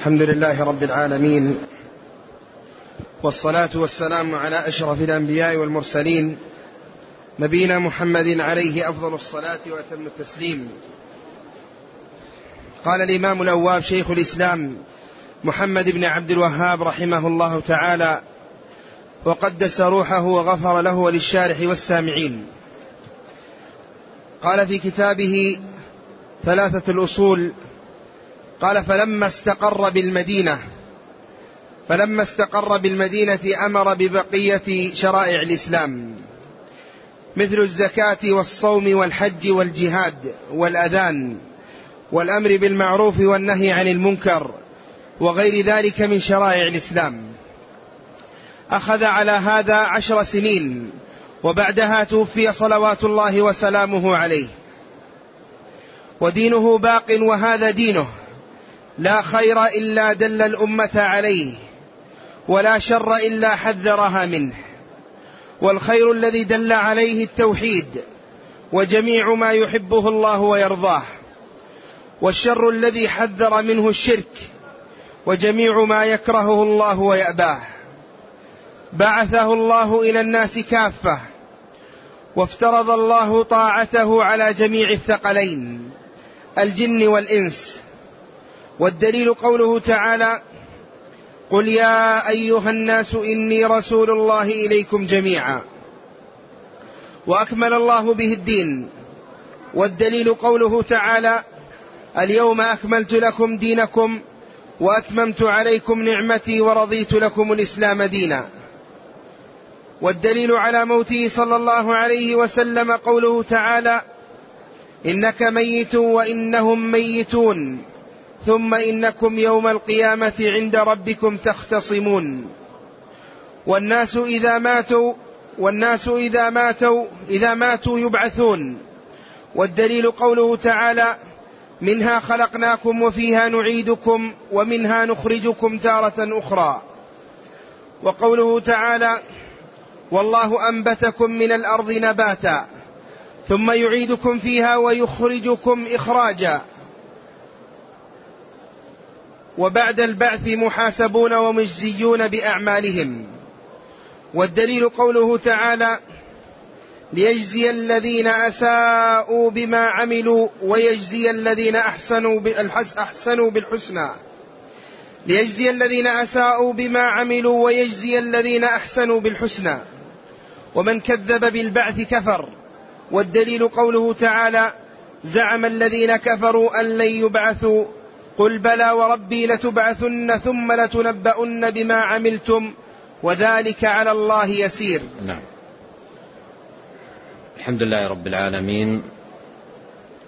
الحمد لله رب العالمين والصلاة والسلام على أشرف الأنبياء والمرسلين نبينا محمد عليه أفضل الصلاة وأتم التسليم. قال الإمام الأواب شيخ الإسلام محمد بن عبد الوهاب رحمه الله تعالى وقدس روحه وغفر له وللشارح والسامعين قال في كتابه ثلاثة الأصول قال فلما استقر بالمدينة فلما استقر بالمدينة أمر ببقية شرائع الإسلام مثل الزكاة والصوم والحج والجهاد والأذان والأمر بالمعروف والنهي عن المنكر وغير ذلك من شرائع الإسلام. أخذ على هذا عشر سنين وبعدها توفي صلوات الله وسلامه عليه. ودينه باق وهذا دينه. لا خير إلا دل الأمة عليه ولا شر إلا حذرها منه. والخير الذي دل عليه التوحيد وجميع ما يحبه الله ويرضاه. والشر الذي حذر منه الشرك وجميع ما يكرهه الله ويأباه. بعثه الله إلى الناس كافة وافترض الله طاعته على جميع الثقلين الجن والإنس. والدليل قوله تعالى قل يا أيها الناس إني رسول الله إليكم جميعا وأكمل الله به الدين والدليل قوله تعالى اليوم أكملت لكم دينكم وأتممت عليكم نعمتي ورضيت لكم الإسلام دينا والدليل على موته صلى الله عليه وسلم قوله تعالى إنك ميت وإنهم ميتون ثم إنكم يوم القيامة عند ربكم تختصمون. والناس إذا ماتوا والناس إذا ماتوا إذا ماتوا يبعثون. والدليل قوله تعالى منها خلقناكم وفيها نعيدكم ومنها نخرجكم تارة أخرى. وقوله تعالى والله أنبتكم من الأرض نباتا ثم يعيدكم فيها ويخرجكم إخراجا. وبعد البعث محاسبون ومجزيون بأعمالهم. والدليل قوله تعالى ليجزي الذين أساءوا بما عملوا ويجزي الذين أحسنوا أحسنوا بالحسنى. ليجزي الذين أساءوا بما عملوا ويجزي الذين أحسنوا بالحسنى. ومن كذب بالبعث كفر. والدليل قوله تعالى زعم الذين كفروا أن لن يبعثوا قل بلى وربي لتبعثن ثم لتنبؤن بما عملتم وذلك على الله يسير. نعم. الحمد لله رب العالمين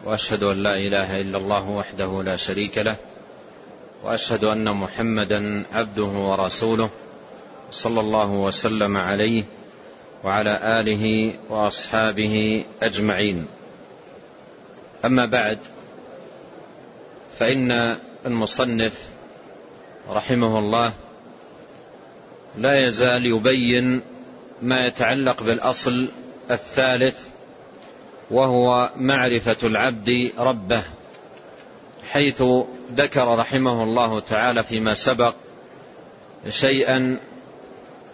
وأشهد أن لا إله إلا الله وحده لا شريك له وأشهد أن محمدا عبده ورسوله صلى الله وسلم عليه وعلى آله وأصحابه أجمعين. أما بعد فإن المصنف رحمه الله لا يزال يبين ما يتعلق بالأصل الثالث وهو معرفة العبد ربه حيث ذكر رحمه الله تعالى فيما سبق شيئا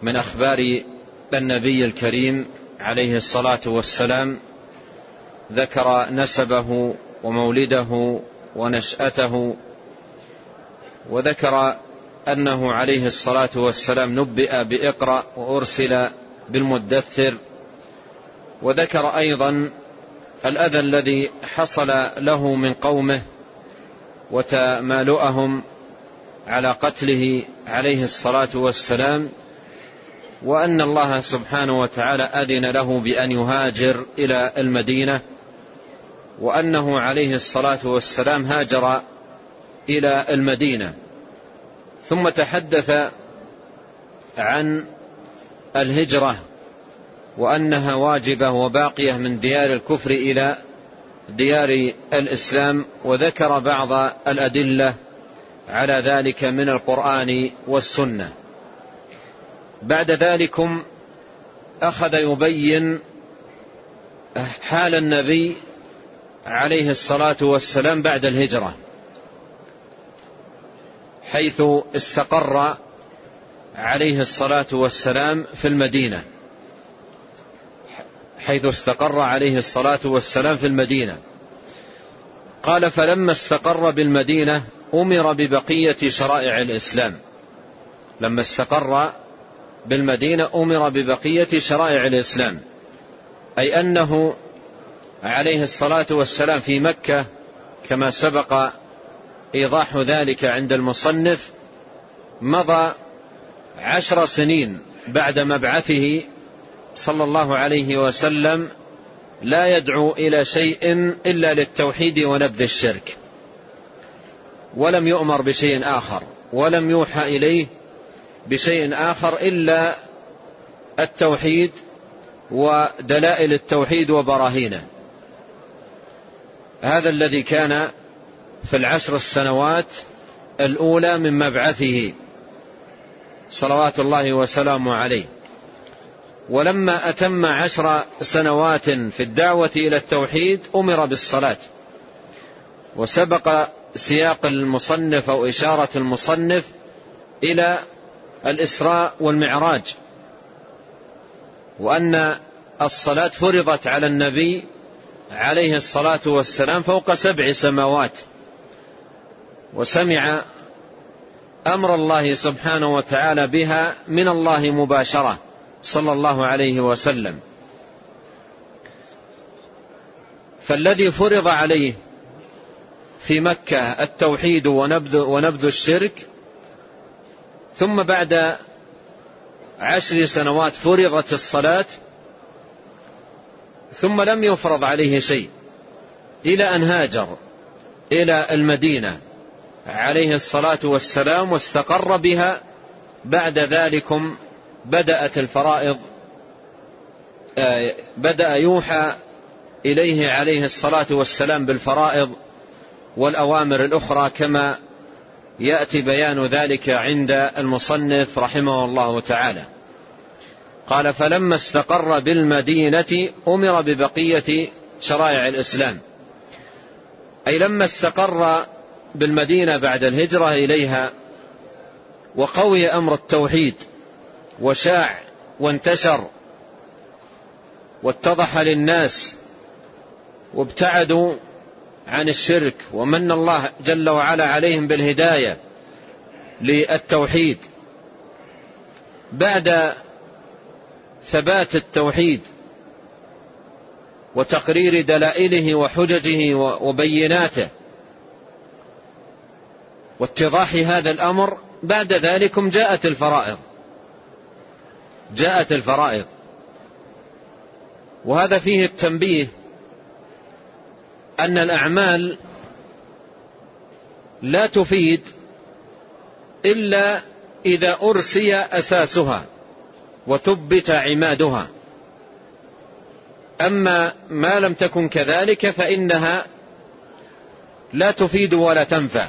من أخبار النبي الكريم عليه الصلاة والسلام ذكر نسبه ومولده ونشأته وذكر أنه عليه الصلاة والسلام نبئ بإقرأ وأرسل بالمدثر وذكر أيضا الأذى الذي حصل له من قومه وتمالؤهم على قتله عليه الصلاة والسلام وأن الله سبحانه وتعالى أذن له بأن يهاجر إلى المدينة. وأنه عليه الصلاة والسلام هاجر إلى المدينة ثم تحدث عن الهجرة وأنها واجبة وباقية من ديار الكفر إلى ديار الإسلام وذكر بعض الأدلة على ذلك من القرآن والسنة. بعد ذلكم أخذ يبين حال النبي عليه الصلاة والسلام بعد الهجرة حيث استقر عليه الصلاة والسلام في المدينة. حيث استقر عليه الصلاة والسلام في المدينة. قال فلما استقر بالمدينة أمر ببقية شرائع الإسلام. لما استقر بالمدينة أمر ببقية شرائع الإسلام أي أنه عليه الصلاة والسلام في مكة كما سبق إيضاح ذلك عند المصنف مضى عشر سنين بعد مبعثه صلى الله عليه وسلم لا يدعو إلى شيء إلا للتوحيد ونبذ الشرك. ولم يؤمر بشيء آخر ولم يوحى إليه بشيء آخر إلا التوحيد ودلائل التوحيد وبراهينه. هذا الذي كان في العشر السنوات الأولى من مبعثه صلوات الله وسلامه عليه. ولما أتم عشر سنوات في الدعوة إلى التوحيد أمر بالصلاة. وسبق سياق المصنف أو إشارة المصنف إلى الإسراء والمعراج. وأن الصلاة فرضت على النبي عليه الصلاة والسلام فوق سبع سماوات. وسمع أمر الله سبحانه وتعالى بها من الله مباشرة صلى الله عليه وسلم. فالذي فرض عليه في مكة التوحيد ونبذ, ونبذ الشرك ثم بعد عشر سنوات فرضت الصلاة ثم لم يفرض عليه شيء. إلى أن هاجر إلى المدينة. عليه الصلاة والسلام واستقر بها. بعد ذلكم بدأت الفرائض آه، بدأ يوحى إليه عليه الصلاة والسلام بالفرائض والأوامر الأخرى كما يأتي بيان ذلك عند المصنف رحمه الله تعالى. قال فلما استقر بالمدينة أمر ببقية شرائع الإسلام. أي لما استقر بالمدينة بعد الهجرة إليها وقوي أمر التوحيد وشاع وانتشر واتضح للناس وابتعدوا عن الشرك ومن الله جل وعلا عليهم بالهداية للتوحيد. بعد ثبات التوحيد وتقرير دلائله وحججه وبيناته. واتضاح هذا الأمر بعد ذلكم جاءت الفرائض. جاءت الفرائض. وهذا فيه التنبيه أن الأعمال لا تفيد إلا إذا أرسي أساسها. وثبت عمادها. أما ما لم تكن كذلك فإنها لا تفيد ولا تنفع.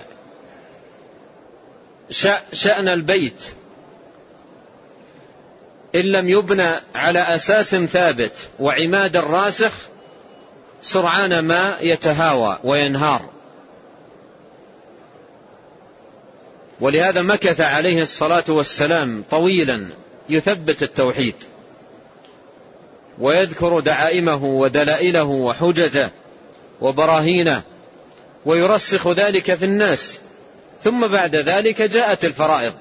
شأن البيت. إن لم يبنى على أساس ثابت وعماد راسخ سرعان ما يتهاوى وينهار. ولهذا مكث عليه الصلاة والسلام طويلا. يثبت التوحيد ويذكر دعائمه ودلائله وحججه وبراهينه ويرسخ ذلك في الناس. ثم بعد ذلك جاءت الفرائض.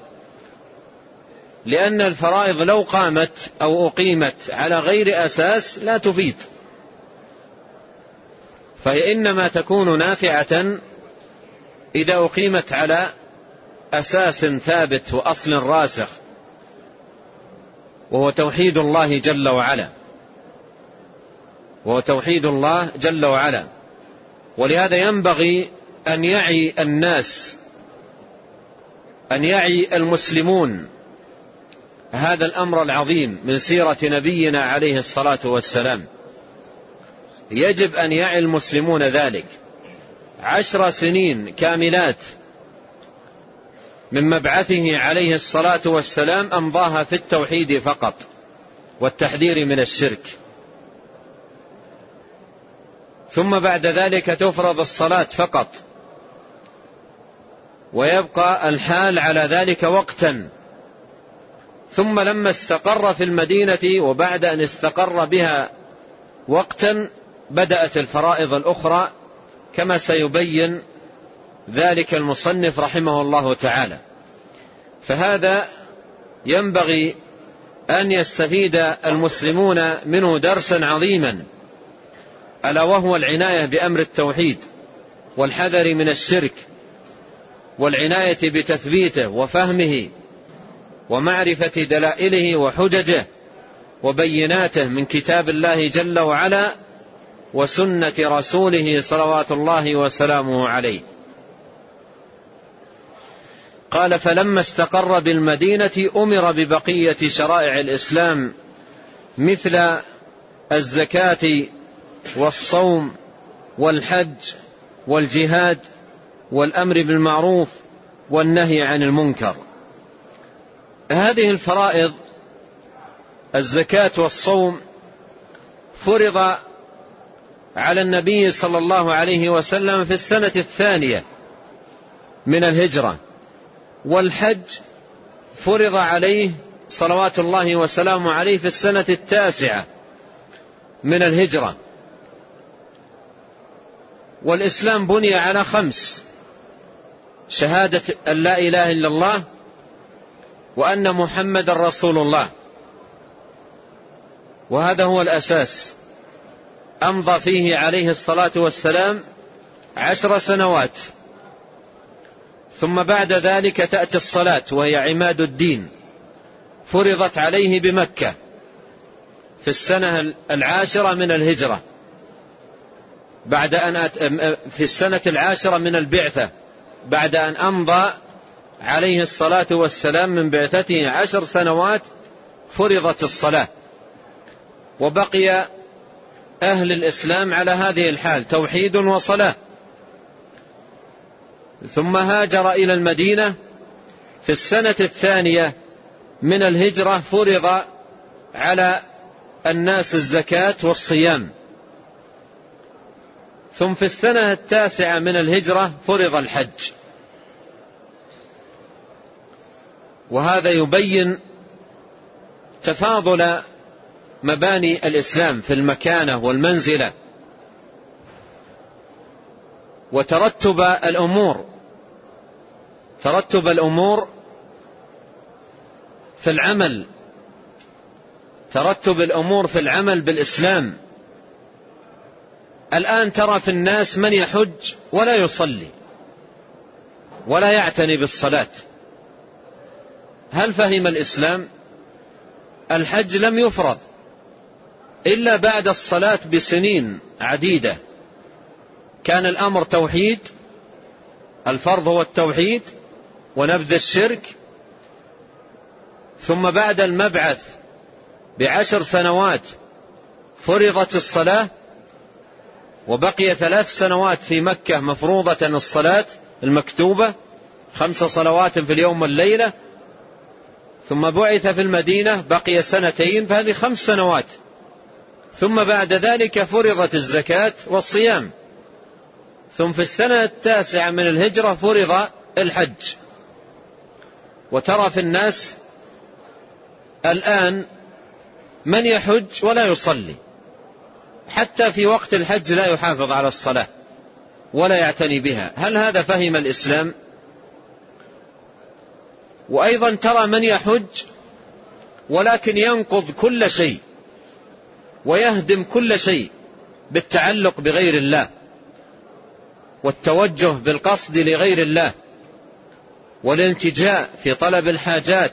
لأن الفرائض لو قامت أو أقيمت على غير أساس لا تفيد. فهي إنما تكون نافعة إذا أقيمت على أساس ثابت وأصل راسخ. وهو توحيد الله جل وعلا. وهو توحيد الله جل وعلا. ولهذا ينبغي أن يعي الناس أن يعي المسلمون هذا الأمر العظيم من سيرة نبينا عليه الصلاة والسلام. يجب أن يعي المسلمون ذلك. عشر سنين كاملات من مبعثه عليه الصلاة والسلام أمضاها في التوحيد فقط والتحذير من الشرك. ثم بعد ذلك تفرض الصلاة فقط. ويبقى الحال على ذلك وقتا. ثم لما استقر في المدينة وبعد أن استقر بها وقتا بدأت الفرائض الأخرى كما سيبين ذلك المصنف رحمه الله تعالى. فهذا ينبغي أن يستفيد المسلمون منه درسا عظيما ألا وهو العناية بأمر التوحيد والحذر من الشرك والعناية بتثبيته وفهمه ومعرفة دلائله وحججه وبيناته من كتاب الله جل وعلا وسنة رسوله صلوات الله وسلامه عليه. قال فلما استقر بالمدينة أمر ببقية شرائع الإسلام مثل الزكاة والصوم والحج والجهاد والأمر بالمعروف والنهي عن المنكر. هذه الفرائض الزكاة والصوم فرض على النبي صلى الله عليه وسلم في السنة الثانية من الهجرة. والحج فرض عليه صلوات الله وسلامه عليه في السنة التاسعة من الهجرة. والإسلام بني على خمس شهادة أن لا إله إلا الله وأن محمد رسول الله. وهذا هو الأساس. أمضى فيه عليه الصلاة والسلام عشر سنوات. ثم بعد ذلك تأتي الصلاة وهي عماد الدين. فرضت عليه بمكة في السنة العاشرة من الهجرة. بعد أن أت... في السنة العاشرة من البعثة بعد أن أمضى عليه الصلاة والسلام من بعثته عشر سنوات فرضت الصلاة. وبقي أهل الإسلام على هذه الحال توحيد وصلاة. ثم هاجر إلى المدينة في السنة الثانية من الهجرة فرض على الناس الزكاة والصيام. ثم في السنة التاسعة من الهجرة فرض الحج. وهذا يبين تفاضل مباني الإسلام في المكانة والمنزلة. وترتب الأمور. ترتب الأمور في العمل. ترتب الأمور في العمل بالإسلام. الآن ترى في الناس من يحج ولا يصلي ولا يعتني بالصلاة. هل فهم الإسلام؟ الحج لم يفرض إلا بعد الصلاة بسنين عديدة. كان الأمر توحيد الفرض هو التوحيد ونبذ الشرك. ثم بعد المبعث بعشر سنوات فرضت الصلاة وبقي ثلاث سنوات في مكة مفروضة الصلاة المكتوبة خمس صلوات في اليوم والليلة. ثم بعث في المدينة بقي سنتين فهذه خمس سنوات. ثم بعد ذلك فرضت الزكاة والصيام. ثم في السنة التاسعة من الهجرة فرض الحج. وترى في الناس الآن من يحج ولا يصلي. حتى في وقت الحج لا يحافظ على الصلاة ولا يعتني بها. هل هذا فهم الإسلام؟ وأيضا ترى من يحج ولكن ينقض كل شيء ويهدم كل شيء بالتعلق بغير الله. والتوجه بالقصد لغير الله والالتجاء في طلب الحاجات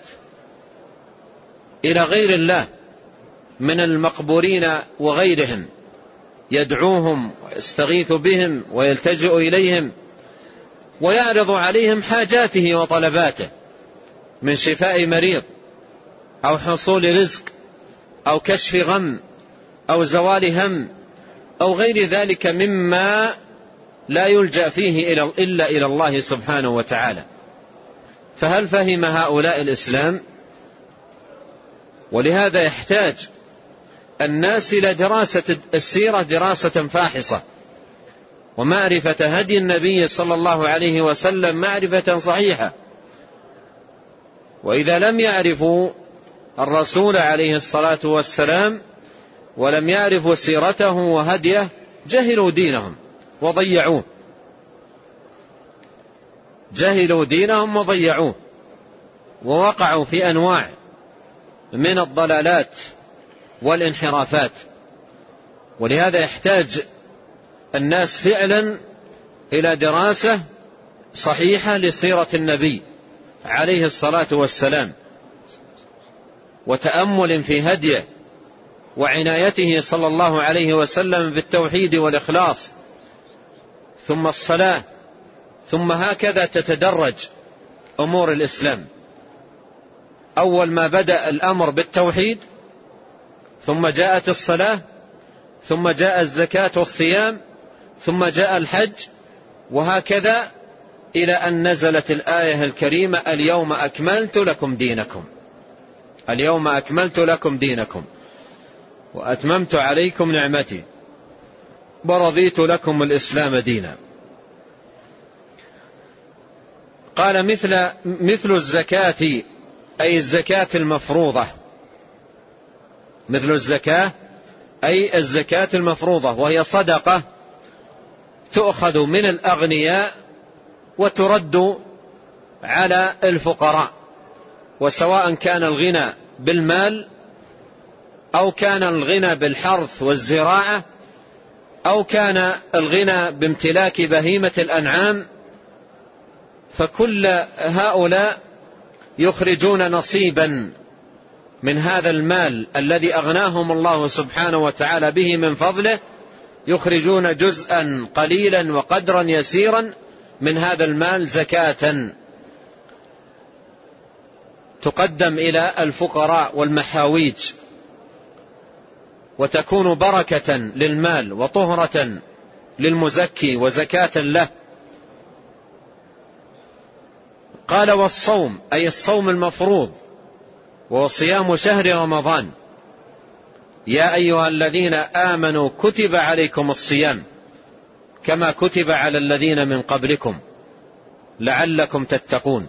إلى غير الله من المقبورين وغيرهم يدعوهم ويستغيث بهم ويلتجئ إليهم ويعرض عليهم حاجاته وطلباته من شفاء مريض أو حصول رزق أو كشف غم أو زوال هم أو غير ذلك مما لا يلجأ فيه إلا إلى الله سبحانه وتعالى. فهل فهم هؤلاء الإسلام؟ ولهذا يحتاج الناس إلى دراسه السيرة دراسة فاحصة. ومعرفة هدي النبي صلى الله عليه وسلم معرفة صحيحة. وإذا لم يعرفوا الرسول عليه الصلاة والسلام ولم يعرفوا سيرته وهديه جهلوا دينهم. وضيعوه. جهلوا دينهم وضيعوه. ووقعوا في أنواع من الضلالات والانحرافات. ولهذا يحتاج الناس فعلا إلى دراسة صحيحة لسيرة النبي عليه الصلاة والسلام. وتأمل في هديه وعنايته صلى الله عليه وسلم بالتوحيد والإخلاص. ثم الصلاة ثم هكذا تتدرج أمور الإسلام. أول ما بدأ الأمر بالتوحيد ثم جاءت الصلاة ثم جاء الزكاة والصيام ثم جاء الحج وهكذا إلى أن نزلت الآية الكريمة اليوم أكملت لكم دينكم. اليوم أكملت لكم دينكم وأتممت عليكم نعمتي. ورضيت لكم الإسلام دينا. قال مثل مثل الزكاة أي الزكاة المفروضة. مثل الزكاة أي الزكاة المفروضة وهي صدقة تؤخذ من الأغنياء وترد على الفقراء. وسواء كان الغنى بالمال أو كان الغنى بالحرث والزراعة أو كان الغنى بامتلاك بهيمة الأنعام فكل هؤلاء يخرجون نصيبا من هذا المال الذي أغناهم الله سبحانه وتعالى به من فضله يخرجون جزءا قليلا وقدرا يسيرا من هذا المال زكاة. تقدم إلى الفقراء والمحاويج. وتكون بركة للمال وطهرة للمزكي وزكاة له. قال والصوم أي الصوم المفروض وهو صيام شهر رمضان. يا أيها الذين آمنوا كتب عليكم الصيام كما كتب على الذين من قبلكم لعلكم تتقون.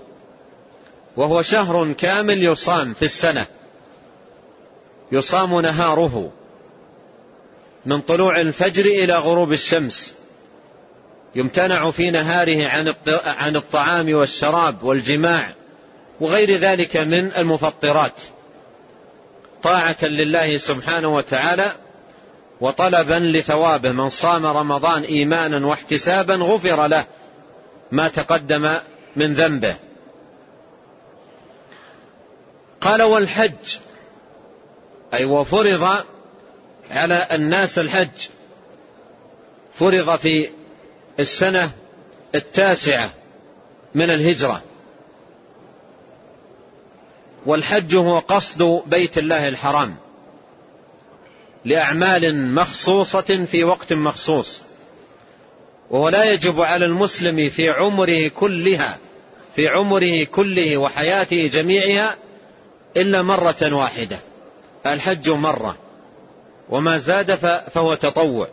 وهو شهر كامل يصام في السنة يصام نهاره من طلوع الفجر إلى غروب الشمس. يمتنع في نهاره عن الطعام والشراب والجماع وغير ذلك من المفطرات. طاعة لله سبحانه وتعالى وطلبا لثوابه. من صام رمضان ايمانا واحتسابا غفر له ما تقدم من ذنبه. قال والحج أي وفرض على الناس الحج. فرض في السنة التاسعة من الهجرة. والحج هو قصد بيت الله الحرام لأعمال مخصوصة في وقت مخصوص. وهو لا يجب على المسلم في عمره كلها في عمره كله وحياته جميعها إلا مرة واحدة. الحج مرة. وما زاد فهو تطوع.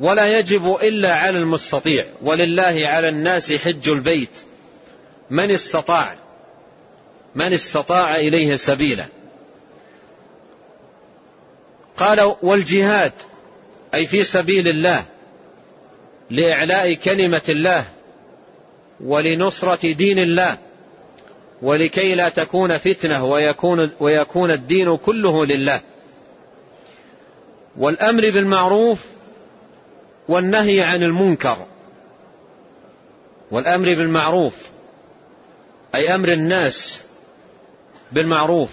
ولا يجب إلا على المستطيع. ولله على الناس حج البيت. من استطاع. من استطاع إليه سبيلا. قال والجهاد. أي في سبيل الله. لإعلاء كلمة الله. ولنصرة دين الله. ولكي لا تكون فتنة. ويكون, ويكون الدين كله لله. والأمر بالمعروف والنهي عن المنكر. والأمر بالمعروف أي أمر الناس بالمعروف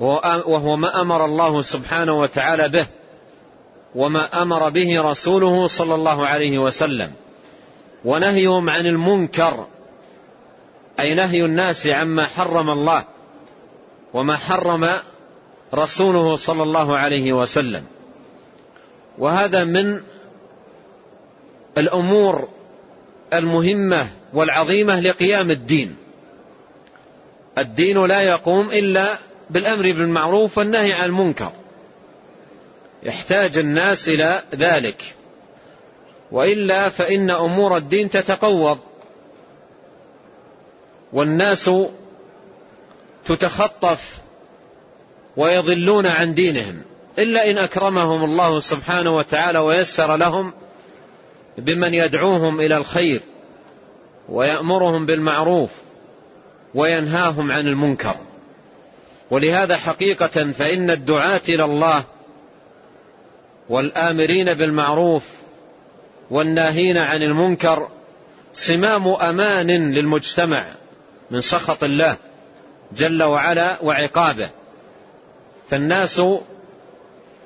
وهو ما أمر الله سبحانه وتعالى به وما أمر به رسوله صلى الله عليه وسلم. ونهيهم عن المنكر أي نهي الناس عما حرم الله وما حرم رسوله صلى الله عليه وسلم. وهذا من الأمور المهمة والعظيمة لقيام الدين. الدين لا يقوم إلا بالأمر بالمعروف والنهي عن المنكر. يحتاج الناس إلى ذلك. وإلا فإن أمور الدين تتقوض. والناس تتخطف ويضلون عن دينهم إلا إن أكرمهم الله سبحانه وتعالى ويسر لهم بمن يدعوهم إلى الخير ويأمرهم بالمعروف وينهاهم عن المنكر. ولهذا حقيقة فإن الدعاة إلى الله والآمرين بالمعروف والناهين عن المنكر صمام أمان للمجتمع من سخط الله جل وعلا وعقابه. فالناس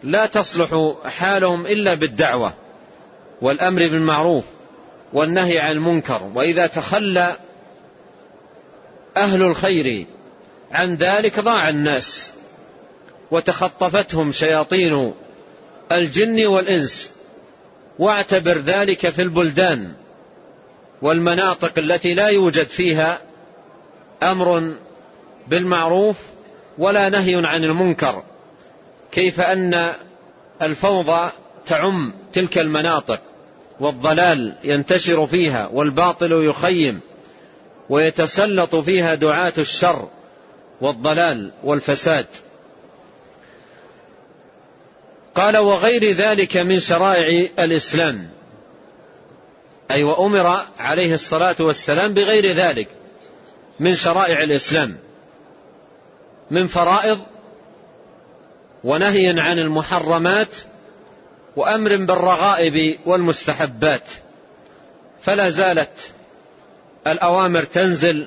لا تصلح حالهم إلا بالدعوة والأمر بالمعروف والنهي عن المنكر. وإذا تخلى أهل الخير عن ذلك ضاع الناس وتخطفتهم شياطين الجن والإنس. واعتبر ذلك في البلدان والمناطق التي لا يوجد فيها أمر بالمعروف ولا نهي عن المنكر كيف أن الفوضى تعم تلك المناطق والضلال ينتشر فيها والباطل يخيم ويتسلط فيها دعاة الشر والضلال والفساد. قال وغير ذلك من شرائع الإسلام. أي وأمر عليه الصلاة والسلام بغير ذلك من شرائع الإسلام. من فرائض ونهي عن المحرمات وأمر بالرغائب والمستحبات. فلا زالت الأوامر تنزل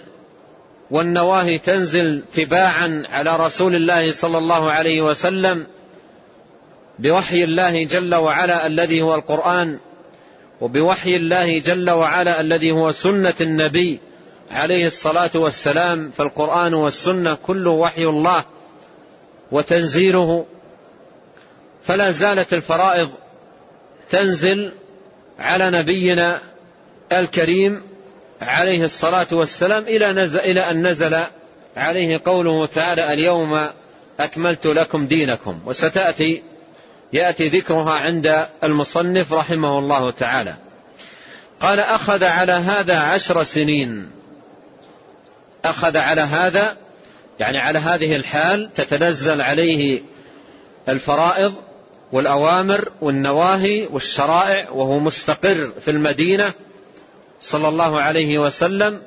والنواهي تنزل تباعا على رسول الله صلى الله عليه وسلم بوحي الله جل وعلا الذي هو القرآن وبوحي الله جل وعلا الذي هو سنة النبي عليه الصلاة والسلام فالقرآن والسنة كله وحي الله وتنزيله. فلا زالت الفرائض تنزل على نبينا الكريم عليه الصلاة والسلام إلى, نزل إلى أن نزل عليه قوله تعالى اليوم أكملت لكم دينكم. وستأتي يأتي ذكرها عند المصنف رحمه الله تعالى. قال أخذ على هذا عشر سنين. أخذ على هذا يعني على هذه الحال تتنزل عليه الفرائض والأوامر والنواهي والشرائع وهو مستقر في المدينة صلى الله عليه وسلم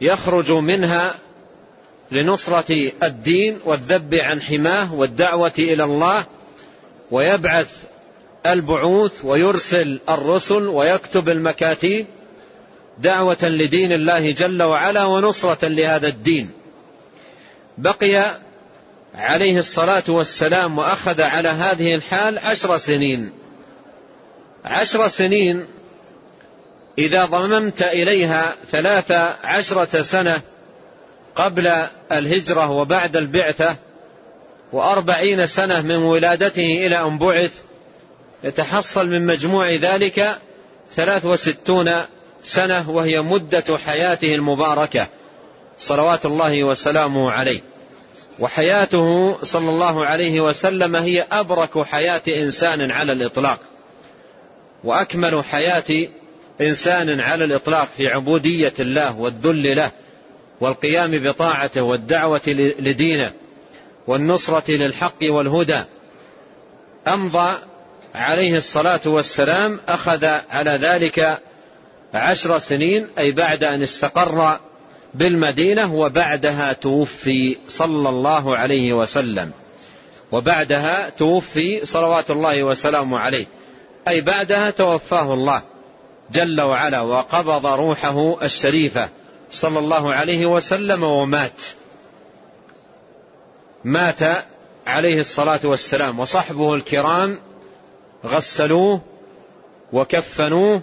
يخرج منها لنصرة الدين والذب عن حماه والدعوة إلى الله ويبعث البعوث ويرسل الرسل ويكتب المكاتيب دعوة لدين الله جل وعلا ونصرة لهذا الدين. بقي عليه الصلاة والسلام وأخذ على هذه الحال عشر سنين. عشر سنين إذا ضممت إليها ثلاث عشرة سنة قبل الهجرة وبعد البعثة وأربعين سنة من ولادته إلى أن بعث يتحصل من مجموع ذلك ثلاث وستون سنة وهي مدة حياته المباركة. صلوات الله وسلامه عليه. وحياته صلى الله عليه وسلم هي أبرك حياة إنسان على الإطلاق. وأكمل حياة إنسان على الإطلاق في عبودية الله والذل له والقيام بطاعته والدعوة لدينه والنصرة للحق والهدى. أمضى عليه الصلاة والسلام أخذ على ذلك عشر سنين أي بعد أن استقر بالمدينة وبعدها توفي صلى الله عليه وسلم. وبعدها توفي صلوات الله وسلامه عليه. أي بعدها توفاه الله جل وعلا وقبض روحه الشريفة صلى الله عليه وسلم ومات. مات عليه الصلاة والسلام وصحبه الكرام غسلوه وكفنوه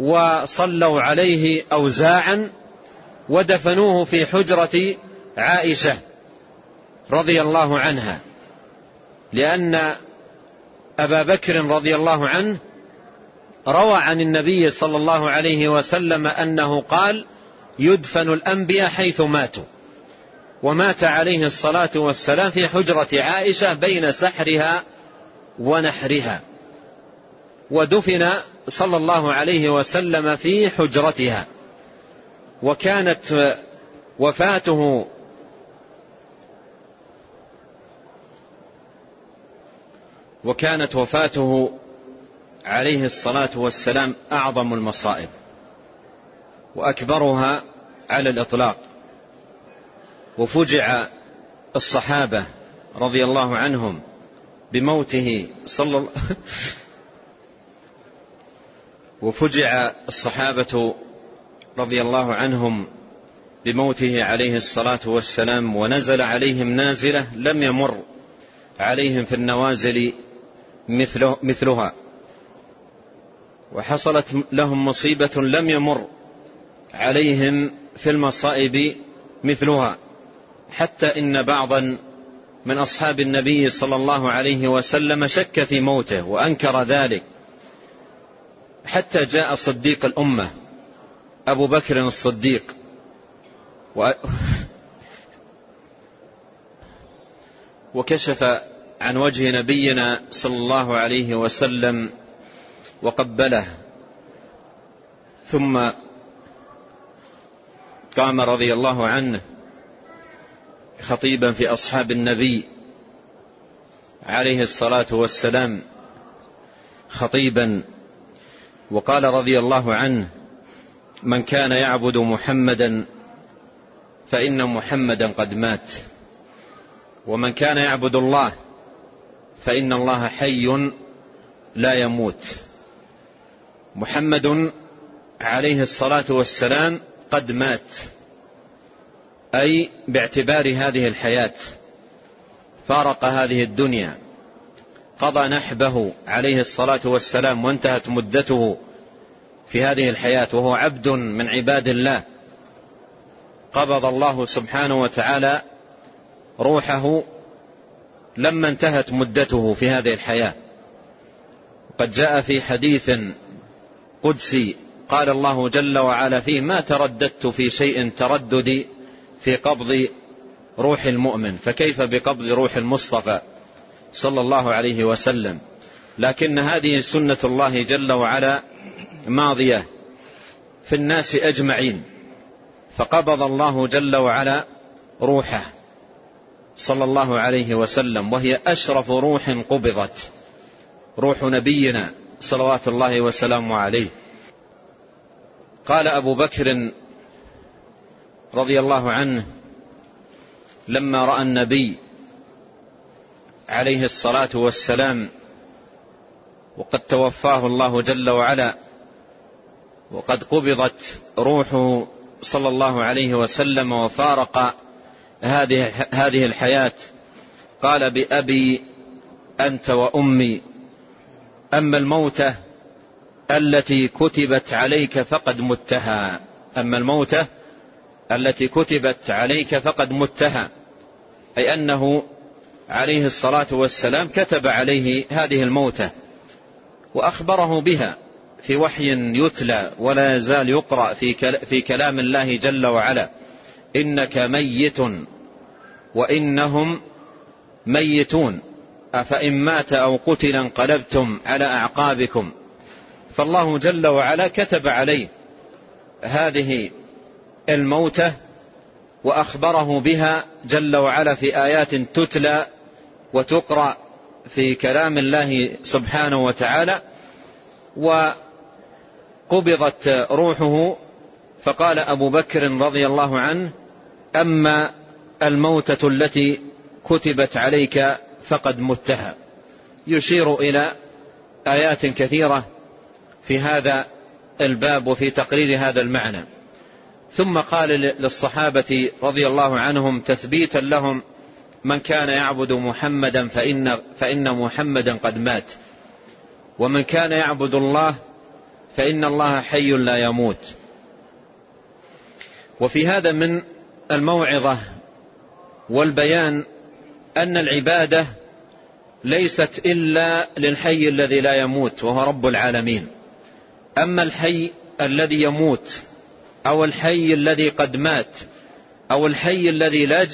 وصلوا عليه أوزاعا ودفنوه في حجرة عائشة رضي الله عنها لأن أبا بكر رضي الله عنه روى عن النبي صلى الله عليه وسلم أنه قال يدفن الأنبياء حيث ماتوا ومات عليه الصلاة والسلام في حجرة عائشة بين سحرها ونحرها ودفن صلى الله عليه وسلم في حجرتها. وكانت وفاته وكانت وفاته عليه الصلاة والسلام أعظم المصائب وأكبرها على الإطلاق. وفجع الصحابة رضي الله عنهم بموته صلى الله وفجع الصحابة رضي الله عنهم بموته عليه الصلاة والسلام ونزل عليهم نازلة لم يمر عليهم في النوازل مثلها. وحصلت لهم مصيبة لم يمر عليهم في المصائب مثلها. حتى إن بعضا من أصحاب النبي صلى الله عليه وسلم شك في موته وأنكر ذلك. حتى جاء صديق الأمة أبو بكر الصديق. و وكشف عن وجه نبينا صلى الله عليه وسلم وقبله. ثم قام رضي الله عنه خطيبا في أصحاب النبي عليه الصلاة والسلام خطيبا وقال رضي الله عنه من كان يعبد محمدا فإن محمدا قد مات. ومن كان يعبد الله فإن الله حي لا يموت. محمد عليه الصلاة والسلام قد مات أي باعتبار هذه الحياة فارق هذه الدنيا. قضى نحبه عليه الصلاة والسلام وانتهت مدته في هذه الحياة وهو عبد من عباد الله. قبض الله سبحانه وتعالى روحه لما انتهت مدته في هذه الحياة. قد جاء في حديث قدسي قال الله جل وعلا فيه ما ترددت في شيء ترددي في قبض روح المؤمن فكيف بقبض روح المصطفى؟ صلى الله عليه وسلم. لكن هذه سنة الله جل وعلا ماضية في الناس أجمعين. فقبض الله جل وعلا روحه صلى الله عليه وسلم وهي أشرف روح قبضت. روح نبينا صلوات الله وسلامه عليه. قال أبو بكر رضي الله عنه لما رأى النبي عليه الصلاة والسلام وقد توفاه الله جل وعلا وقد قبضت روحه صلى الله عليه وسلم وفارق هذه هذه الحياة. قال بأبي أنت وأمي أما الموتة التي كتبت عليك فقد متها. أما الموتة التي كتبت عليك فقد متها أي أنه عليه الصلاة والسلام كتب عليه هذه الموتة وأخبره بها في وحي يتلى ولا يزال يقرأ في كلام الله جل وعلا. إنك ميت وإنهم ميتون. أفإن مات أو قتل انقلبتم على أعقابكم. فالله جل وعلا كتب عليه هذه الموتة وأخبره بها جل وعلا في آيات تتلى وتقرأ في كلام الله سبحانه وتعالى وقبضت روحه. فقال أبو بكر رضي الله عنه أما الموتة التي كتبت عليك فقد متها. يشير إلى آيات كثيرة في هذا الباب وفي تقرير هذا المعنى. ثم قال للصحابة رضي الله عنهم تثبيتا لهم من كان يعبد محمدا فإن, فإن محمدا قد مات. ومن كان يعبد الله فإن الله حي لا يموت. وفي هذا من الموعظة والبيان أن العبادة ليست إلا للحي الذي لا يموت وهو رب العالمين. أما الحي الذي يموت أو الحي الذي قد مات أو الحي الذي لا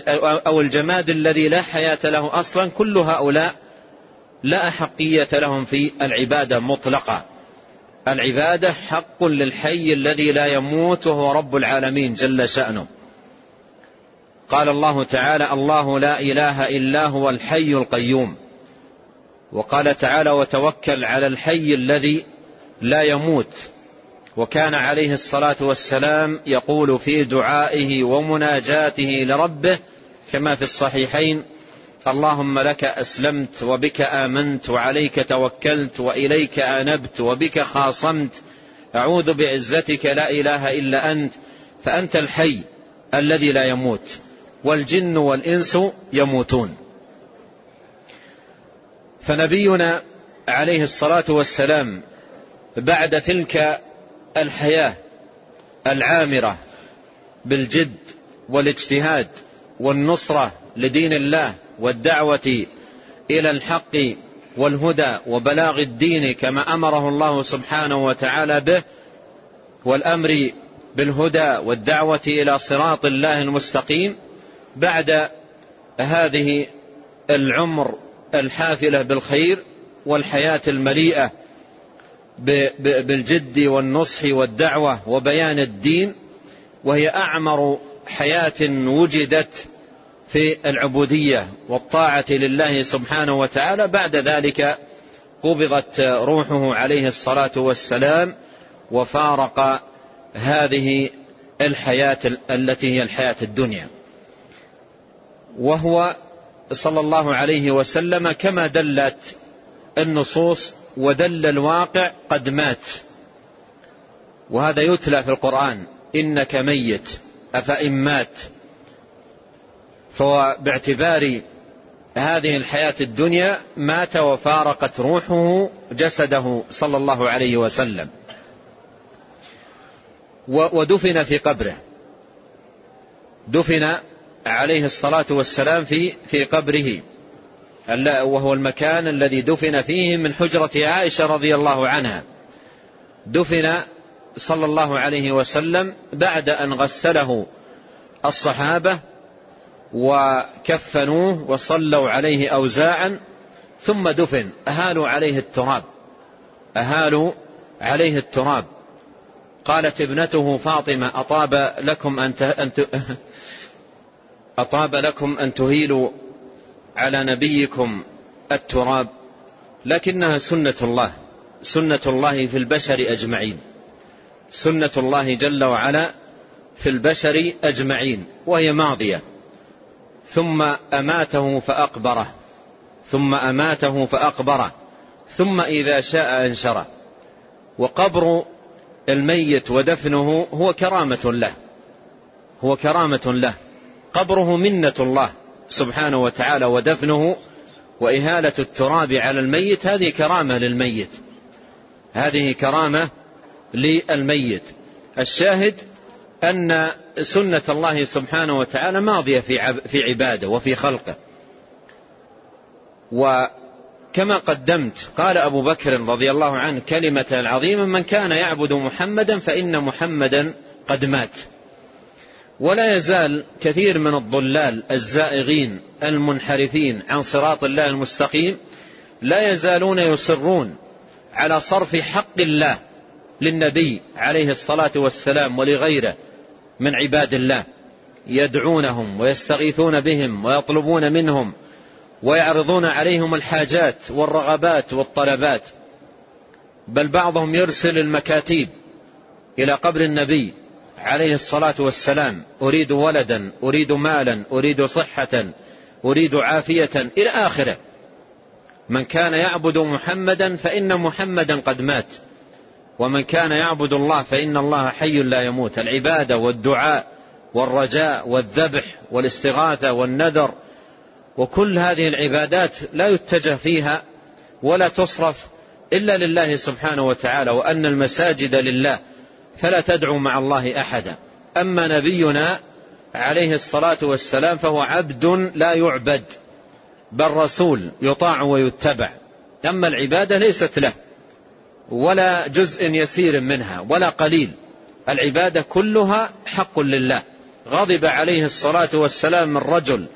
أو الجماد الذي لا حياة له أصلا كل هؤلاء لا أحقية لهم في العبادة مطلقة. العبادة حق للحي الذي لا يموت وهو رب العالمين جل شأنه. قال الله تعالى الله لا إله إلا هو الحي القيوم. وقال تعالى وتوكل على الحي الذي لا يموت. وكان عليه الصلاة والسلام يقول في دعائه ومناجاته لربه كما في الصحيحين اللهم لك أسلمت وبك آمنت وعليك توكلت وإليك آنبت وبك خاصمت أعوذ بعزتك لا إله إلا أنت فأنت الحي الذي لا يموت والجن والإنس يموتون. فنبينا عليه الصلاة والسلام بعد تلك الحياة العامرة بالجد والاجتهاد والنصرة لدين الله والدعوة إلى الحق والهدى وبلاغ الدين كما أمره الله سبحانه وتعالى به والأمر بالهدى والدعوة إلى صراط الله المستقيم بعد هذه العمر الحافلة بالخير والحياة المليئة بالجد والنصح والدعوة وبيان الدين وهي أعمر حياة وجدت في العبودية والطاعة لله سبحانه وتعالى. بعد ذلك قبضت روحه عليه الصلاة والسلام وفارق هذه الحياة التي هي الحياة الدنيا. وهو صلى الله عليه وسلم كما دلت النصوص ودل الواقع قد مات. وهذا يتلى في القرآن. إنك ميت. أفإن مات. فهو باعتبار هذه الحياة الدنيا مات وفارقت روحه جسده صلى الله عليه وسلم. ودفن في قبره. دفن عليه الصلاة والسلام في في قبره. وهو المكان الذي دفن فيه من حجرة عائشة رضي الله عنها. دفن صلى الله عليه وسلم بعد أن غسله الصحابة وكفنوه وصلوا عليه أوزاعا ثم دفن. أهالوا عليه التراب. أهالوا عليه التراب. قالت ابنته فاطمة أطاب لكم أن أطاب لكم أن تهيلوا على نبيكم التراب لكنها سنة الله سنة الله في البشر أجمعين. سنة الله جل وعلا في البشر أجمعين وهي ماضية. ثم أماته فأقبره ثم أماته فأقبره ثم إذا شاء أنشره. وقبر الميت ودفنه هو كرامة له هو كرامة له. قبره منة الله سبحانه وتعالى ودفنه وإهالة التراب على الميت هذه كرامة للميت. هذه كرامة للميت. الشاهد أن سنة الله سبحانه وتعالى ماضية في عبادة وفي خلقه. وكما قدمت قال أبو بكر رضي الله عنه كلمة العظيمة من كان يعبد محمدا فإن محمدا قد مات. ولا يزال كثير من الضلال الزائغين المنحرفين عن صراط الله المستقيم لا يزالون يصرون على صرف حق الله للنبي عليه الصلاة والسلام ولغيره من عباد الله يدعونهم ويستغيثون بهم ويطلبون منهم ويعرضون عليهم الحاجات والرغبات والطلبات بل بعضهم يرسل المكاتيب إلى قبر النبي عليه الصلاة والسلام أريد ولدا أريد مالا أريد صحة أريد عافية إلى آخره. من كان يعبد محمدا فإن محمدا قد مات. ومن كان يعبد الله فإن الله حي لا يموت. العبادة والدعاء والرجاء والذبح والاستغاثة والنذر وكل هذه العبادات لا يتجه فيها ولا تصرف إلا لله سبحانه وتعالى وأن المساجد لله. فلا تدعو مع الله أحدا. أما نبينا عليه الصلاة والسلام فهو عبد لا يعبد بل رسول يطاع ويتبع. أما العبادة ليست له ولا جزء يسير منها ولا قليل. العبادة كلها حق لله. غضب عليه الصلاة والسلام من رجل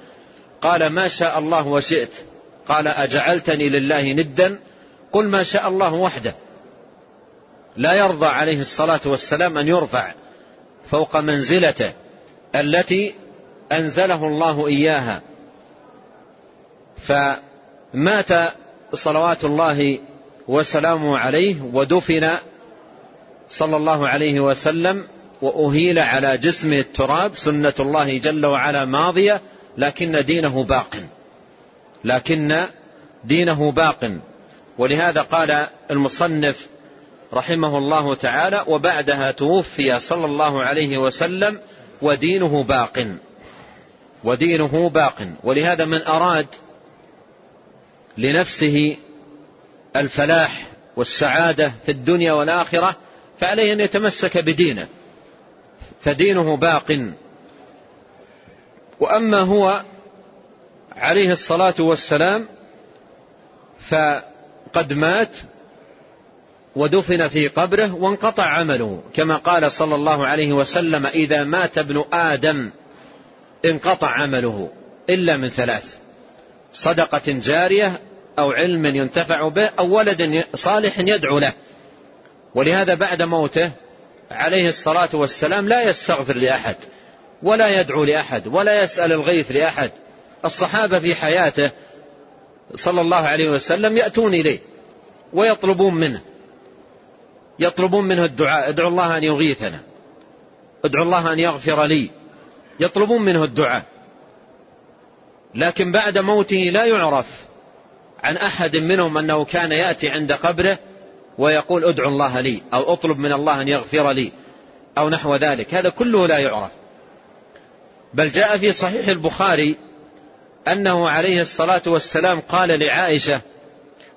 قال ما شاء الله وشئت. قال أجعلتني لله ندا. قل ما شاء الله وحده. لا يرضى عليه الصلاة والسلام أن يرفع فوق منزلته التي أنزله الله إياها. فمات صلوات الله وسلامه عليه ودفن صلى الله عليه وسلم وأهيل على جسمه التراب سنة الله جل وعلا ماضية لكن دينه باق. لكن دينه باق. ولهذا قال المصنف رحمه الله تعالى وبعدها توفي صلى الله عليه وسلم ودينه باق. ودينه باق. ولهذا من أراد لنفسه الفلاح والسعادة في الدنيا والآخرة فعليه أن يتمسك بدينه. فدينه باق. وأما هو عليه الصلاة والسلام فقد مات ودفن في قبره وانقطع عمله كما قال صلى الله عليه وسلم إذا مات ابن آدم انقطع عمله إلا من ثلاث صدقة جارية أو علم ينتفع به أو ولد صالح يدعو له. ولهذا بعد موته عليه الصلاة والسلام لا يستغفر لأحد ولا يدعو لأحد ولا يسأل الغيث لأحد. الصحابة في حياته صلى الله عليه وسلم يأتون إليه ويطلبون منه. يطلبون منه الدعاء. ادعو الله أن يغيثنا. ادعو الله أن يغفر لي. يطلبون منه الدعاء. لكن بعد موته لا يعرف عن أحد منهم أنه كان يأتي عند قبره ويقول ادعو الله لي أو اطلب من الله أن يغفر لي أو نحو ذلك. هذا كله لا يعرف. بل جاء في صحيح البخاري أنه عليه الصلاة والسلام قال لعائشة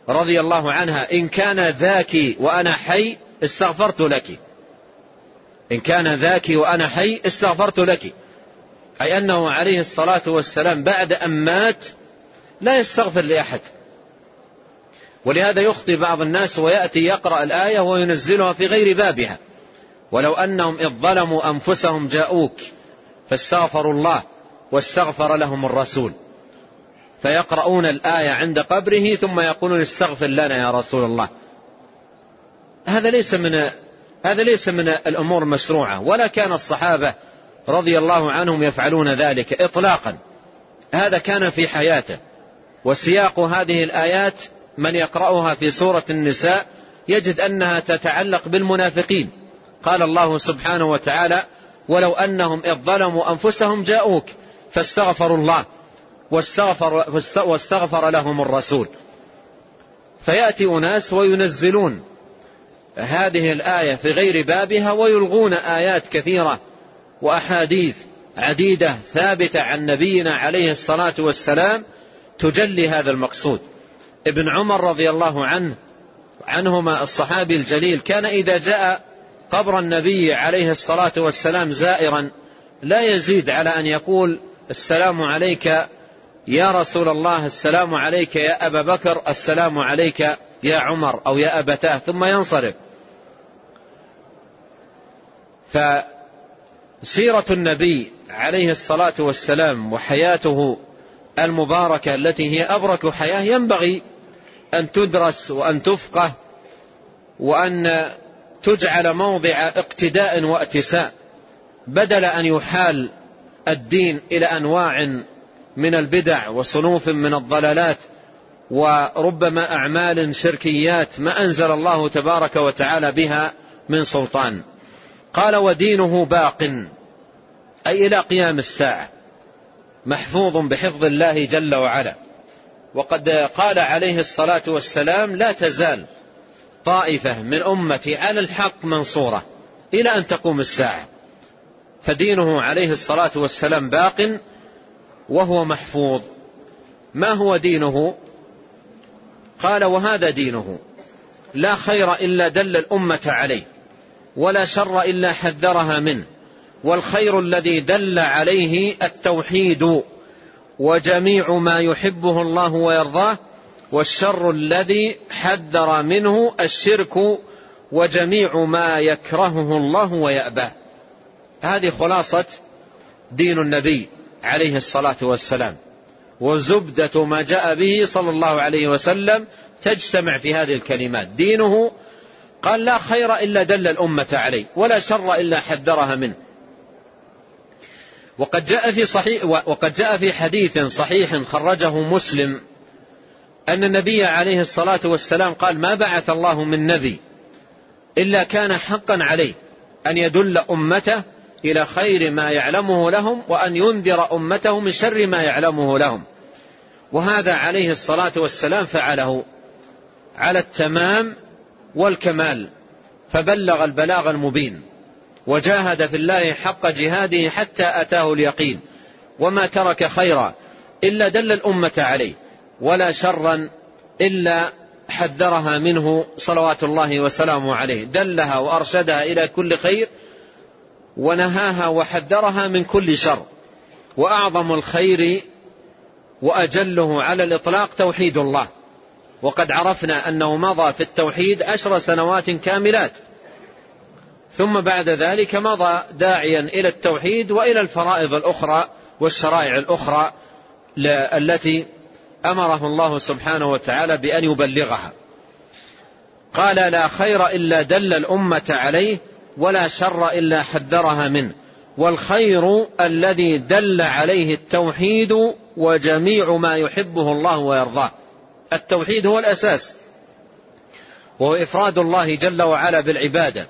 رضي الله عنها إن كان ذاك وأنا حي استغفرت لك. إن كان ذاك وأنا حي استغفرت لك. أي أنه عليه الصلاة والسلام بعد أن مات لا يستغفر لأحد. ولهذا يخطي بعض الناس ويأتي يقرأ الآية وينزلها في غير بابها. ولو أنهم إذ ظلموا أنفسهم جاءوك فاستغفروا الله واستغفر لهم الرسول. فيقرؤون الآية عند قبره ثم يقولون استغفر لنا يا رسول الله. هذا ليس من هذا ليس من الأمور المشروعة ولا كان الصحابة رضي الله عنهم يفعلون ذلك إطلاقا. هذا كان في حياته وسياق هذه الآيات من يقرأها في سورة النساء يجد أنها تتعلق بالمنافقين. قال الله سبحانه وتعالى ولو أنهم إذ ظلموا أنفسهم جاءوك فاستغفروا الله واستغفر, واستغفر لهم الرسول. فيأتي أناس وينزلون هذه الآية في غير بابها ويلغون آيات كثيرة وأحاديث عديدة ثابتة عن نبينا عليه الصلاة والسلام تجلي هذا المقصود. ابن عمر رضي الله عنه عنهما الصحابي الجليل كان إذا جاء قبر النبي عليه الصلاة والسلام زائرا لا يزيد على أن يقول السلام عليك يا رسول الله السلام عليك يا أبا بكر السلام عليك يا عمر أو يا أبتاه ثم ينصرف. فسيرة النبي عليه الصلاة والسلام وحياته المباركة التي هي أبرك حياة ينبغي أن تدرس وأن تفقه وأن تجعل موضع اقتداء واتساء بدل أن يحال الدين إلى أنواع من البدع وصنوف من الضلالات وربما أعمال شركيات ما أنزل الله تبارك وتعالى بها من سلطان. قال ودينه باق أي إلى قيام الساعة محفوظ بحفظ الله جل وعلا. وقد قال عليه الصلاة والسلام لا تزال طائفة من أمتي على الحق منصورة إلى أن تقوم الساعة. فدينه عليه الصلاة والسلام باق وهو محفوظ. ما هو دينه؟ قال وهذا دينه. لا خير إلا دل الأمة عليه. ولا شر إلا حذرها منه والخير الذي دل عليه التوحيد وجميع ما يحبه الله ويرضاه والشر الذي حذر منه الشرك وجميع ما يكرهه الله ويأباه. هذه خلاصة دين النبي عليه الصلاة والسلام وزبدة ما جاء به صلى الله عليه وسلم تجتمع في هذه الكلمات. دينه قال لا خير إلا دل الأمة عليه ولا شر إلا حذرها منه. وقد جاء في صحيح وقد جاء في حديث صحيح خرجه مسلم أن النبي عليه الصلاة والسلام قال ما بعث الله من نبي إلا كان حقا عليه أن يدل أمته إلى خير ما يعلمه لهم وأن ينذر أمته من شر ما يعلمه لهم. وهذا عليه الصلاة والسلام فعله على التمام والكمال فبلغ البلاغ المبين وجاهد في الله حق جهاده حتى أتاه اليقين وما ترك خيرا إلا دل الأمة عليه ولا شرا إلا حذرها منه صلوات الله وسلامه عليه دلها وأرشدها إلى كل خير ونهاها وحذرها من كل شر وأعظم الخير وأجله على الإطلاق توحيد الله. وقد عرفنا أنه مضى في التوحيد عشر سنوات كاملات. ثم بعد ذلك مضى داعيا إلى التوحيد وإلى الفرائض الأخرى والشرائع الأخرى التي أمره الله سبحانه وتعالى بأن يبلغها. قال لا خير إلا دل الأمة عليه ولا شر إلا حذرها منه والخير الذي دل عليه التوحيد وجميع ما يحبه الله ويرضاه. التوحيد هو الأساس. وهو إفراد الله جل وعلا بالعبادة.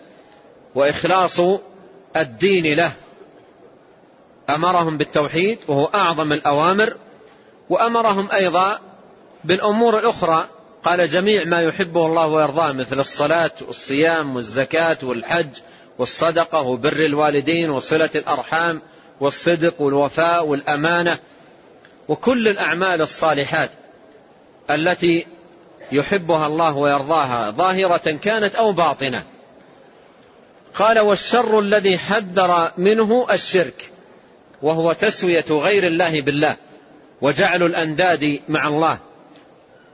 وإخلاص الدين له. أمرهم بالتوحيد وهو أعظم الأوامر. وأمرهم أيضا بالأمور الأخرى. قال جميع ما يحبه الله ويرضاه مثل الصلاة والصيام والزكاة والحج والصدقة وبر الوالدين وصلة الأرحام والصدق والوفاء والأمانة. وكل الأعمال الصالحات. التي يحبها الله ويرضاها ظاهرة كانت أو باطنة. قال والشر الذي حذر منه الشرك وهو تسوية غير الله بالله وجعل الأنداد مع الله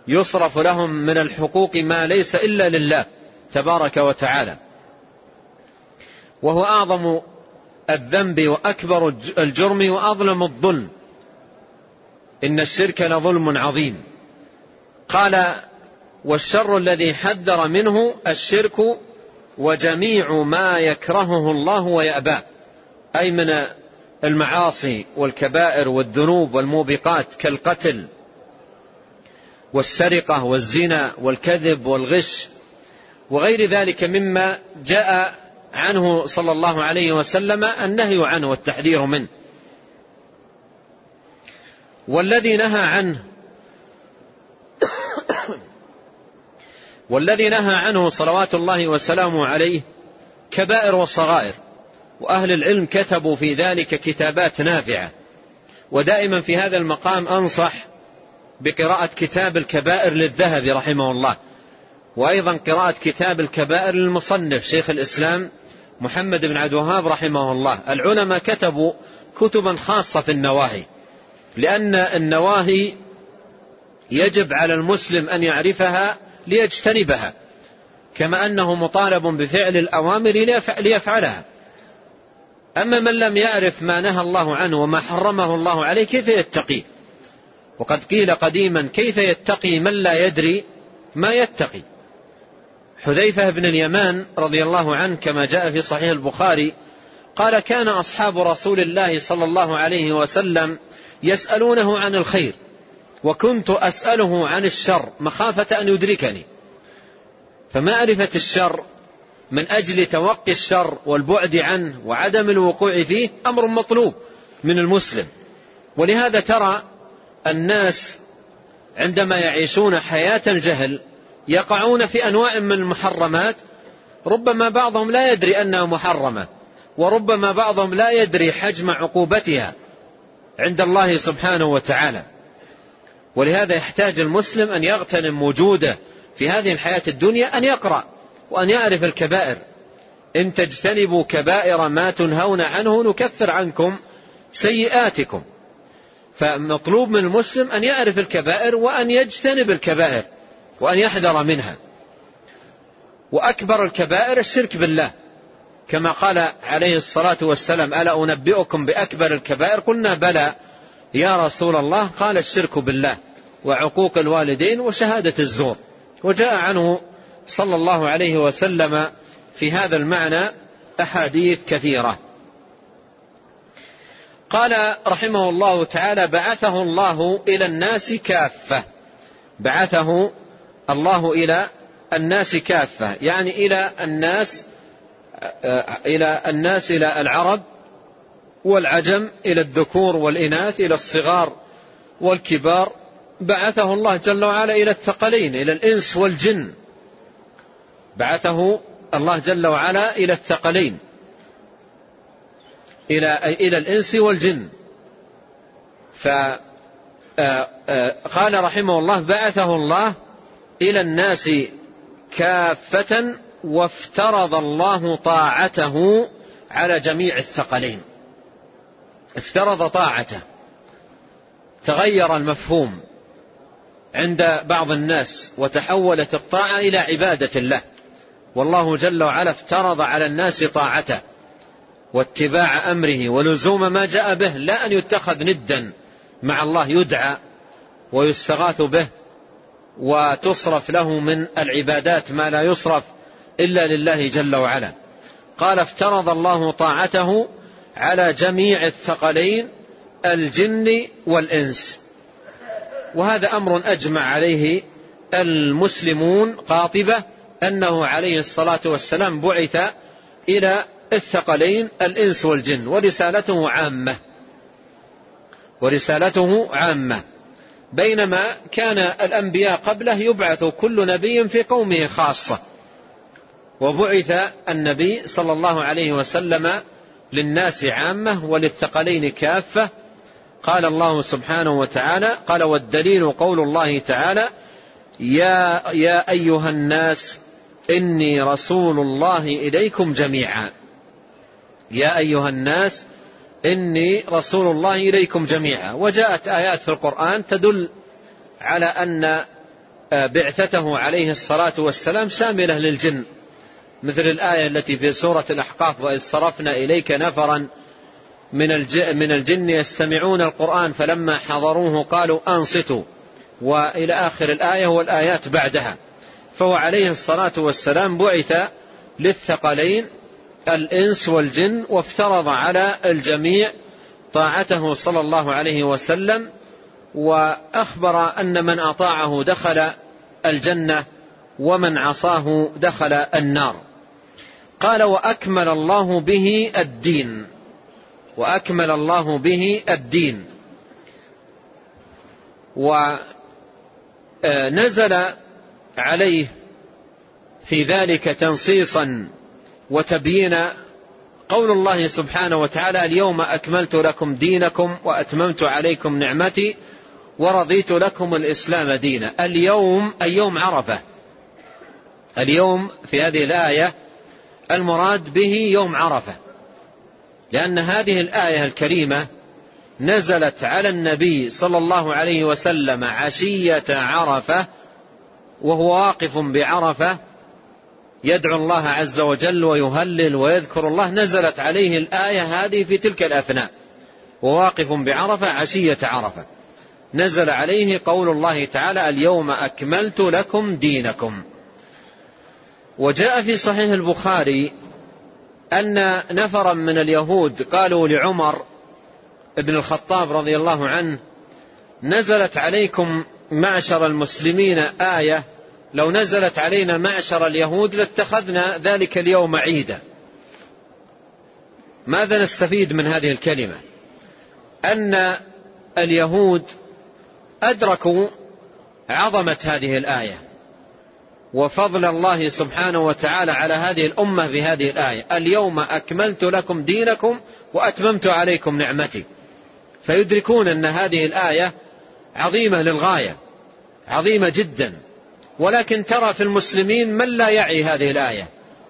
يصرف لهم من الحقوق ما ليس إلا لله تبارك وتعالى. وهو أعظم الذنب وأكبر الجرم وأظلم الظلم. إن الشرك لظلم عظيم. قال والشر الذي حذر منه الشرك وجميع ما يكرهه الله ويأباه أي من المعاصي والكبائر والذنوب والموبقات كالقتل والسرقة والزنا والكذب والغش وغير ذلك مما جاء عنه صلى الله عليه وسلم النهي عنه والتحذير منه. والذي نهى عنه والذي نهى عنه صلوات الله وسلامه عليه كبائر وصغائر وأهل العلم كتبوا في ذلك كتابات نافعة. ودائما في هذا المقام أنصح بقراءة كتاب الكبائر للذهبي رحمه الله وأيضا قراءة كتاب الكبائر للمصنف شيخ الإسلام محمد بن عبد الوهاب رحمه الله. العلماء كتبوا كتبا خاصة في النواهي لأن النواهي يجب على المسلم أن يعرفها ليجتنبها كما أنه مطالب بفعل الأوامر ليفعلها. أما من لم يعرف ما نهى الله عنه وما حرمه الله عليه كيف يتقي؟ وقد قيل قديما كيف يتقي من لا يدري ما يتقي؟ حذيفة بن اليمان رضي الله عنه كما جاء في صحيح البخاري قال كان أصحاب رسول الله صلى الله عليه وسلم يسألونه عن الخير وكنت أسأله عن الشر مخافة أن يدركني. فمعرفة الشر؟ من أجل توقي الشر والبعد عنه وعدم الوقوع فيه أمر مطلوب من المسلم. ولهذا ترى الناس عندما يعيشون حياة الجهل يقعون في أنواع من المحرمات ربما بعضهم لا يدري أنها محرمة وربما بعضهم لا يدري حجم عقوبتها عند الله سبحانه وتعالى. ولهذا يحتاج المسلم أن يغتنم وجوده في هذه الحياة الدنيا أن يقرأ وأن يعرف الكبائر. إن تجتنبوا كبائر ما تنهون عنه نكفر عنكم سيئاتكم. فمطلوب من المسلم أن يعرف الكبائر وأن يجتنب الكبائر وأن يحذر منها. وأكبر الكبائر الشرك بالله. كما قال عليه الصلاة والسلام ألا أنبئكم بأكبر الكبائر؟ قلنا بلى. يا رسول الله قال الشرك بالله وعقوق الوالدين وشهادة الزور. وجاء عنه صلى الله عليه وسلم في هذا المعنى أحاديث كثيرة. قال رحمه الله تعالى بعثه الله إلى الناس كافة. بعثه الله إلى الناس كافة يعني إلى الناس إلى الناس إلى العرب والعجم إلى الذكور والإناث إلى الصغار والكبار. بعثه الله جل وعلا إلى الثقلين إلى الإنس والجن. بعثه الله جل وعلا إلى الثقلين إلى إلى الإنس والجن. فقال رحمه الله بعثه الله إلى الناس كافة وافترض الله طاعته على جميع الثقلين. افترض طاعته. تغير المفهوم عند بعض الناس وتحولت الطاعة إلى عبادة الله والله جل وعلا افترض على الناس طاعته واتباع أمره ولزوم ما جاء به لا أن يتخذ ندا مع الله يدعى ويستغاث به وتصرف له من العبادات ما لا يصرف إلا لله جل وعلا. قال افترض الله طاعته على جميع الثقلين الجن والإنس. وهذا أمر أجمع عليه المسلمون قاطبة أنه عليه الصلاة والسلام بعث إلى الثقلين الإنس والجن ورسالته عامة. ورسالته عامة. بينما كان الأنبياء قبله يبعث كل نبي في قومه خاصة. وبعث النبي صلى الله عليه وسلم للناس عامة وللثقلين كافة. قال الله سبحانه وتعالى قال والدليل قول الله تعالى يا, يا أيها الناس إني رسول الله إليكم جميعا. يا أيها الناس إني رسول الله إليكم جميعا. وجاءت آيات في القرآن تدل على أن بعثته عليه الصلاة والسلام شاملة للجن. مثل الآية التي في سورة الأحقاف وإذ صرفنا إليك نفرا من الجن يستمعون القرآن فلما حضروه قالوا أنصتوا. وإلى آخر الآية والآيات بعدها فهو عليه الصلاة والسلام بعث للثقلين الإنس والجن وافترض على الجميع طاعته صلى الله عليه وسلم وأخبر أن من أطاعه دخل الجنة ومن عصاه دخل النار. قال وأكمل الله به الدين. وأكمل الله به الدين. ونزل عليه في ذلك تنصيصا وتبيين قول الله سبحانه وتعالى اليوم أكملت لكم دينكم وأتممت عليكم نعمتي ورضيت لكم الإسلام دينا. اليوم أي يوم عرفة. اليوم في هذه الآية المراد به يوم عرفة. لأن هذه الآية الكريمة نزلت على النبي صلى الله عليه وسلم عشية عرفة وهو واقف بعرفة يدعو الله عز وجل ويهلل ويذكر الله. نزلت عليه الآية هذه في تلك الأثناء وواقف بعرفة عشية عرفة. نزل عليه قول الله تعالى اليوم أكملت لكم دينكم. وجاء في صحيح البخاري أن نفرا من اليهود قالوا لعمر بن الخطاب رضي الله عنه نزلت عليكم معشر المسلمين آية لو نزلت علينا معشر اليهود لاتخذنا ذلك اليوم عيدا. ماذا نستفيد من هذه الكلمة؟ أن اليهود أدركوا عظمة هذه الآية. وفضل الله سبحانه وتعالى على هذه الأمة بهذه الآية. اليوم أكملت لكم دينكم وأتممت عليكم نعمتي. فيدركون أن هذه الآية عظيمة للغاية عظيمة جدا. ولكن ترى في المسلمين من لا يعي هذه الآية.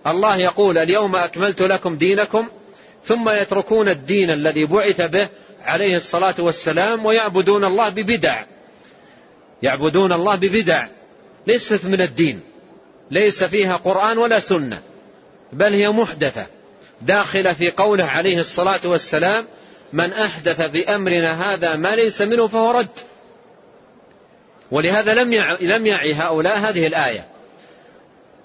الله يقول اليوم أكملت لكم دينكم ثم يتركون الدين الذي بعث به عليه الصلاة والسلام ويعبدون الله ببدع. يعبدون الله ببدع. ليست من الدين. ليس فيها قرآن ولا سنة بل هي محدثة. داخلة في قوله عليه الصلاة والسلام من أحدث في أمرنا هذا ما ليس منه فهو رد. ولهذا لم لم يعي هؤلاء هذه الآية.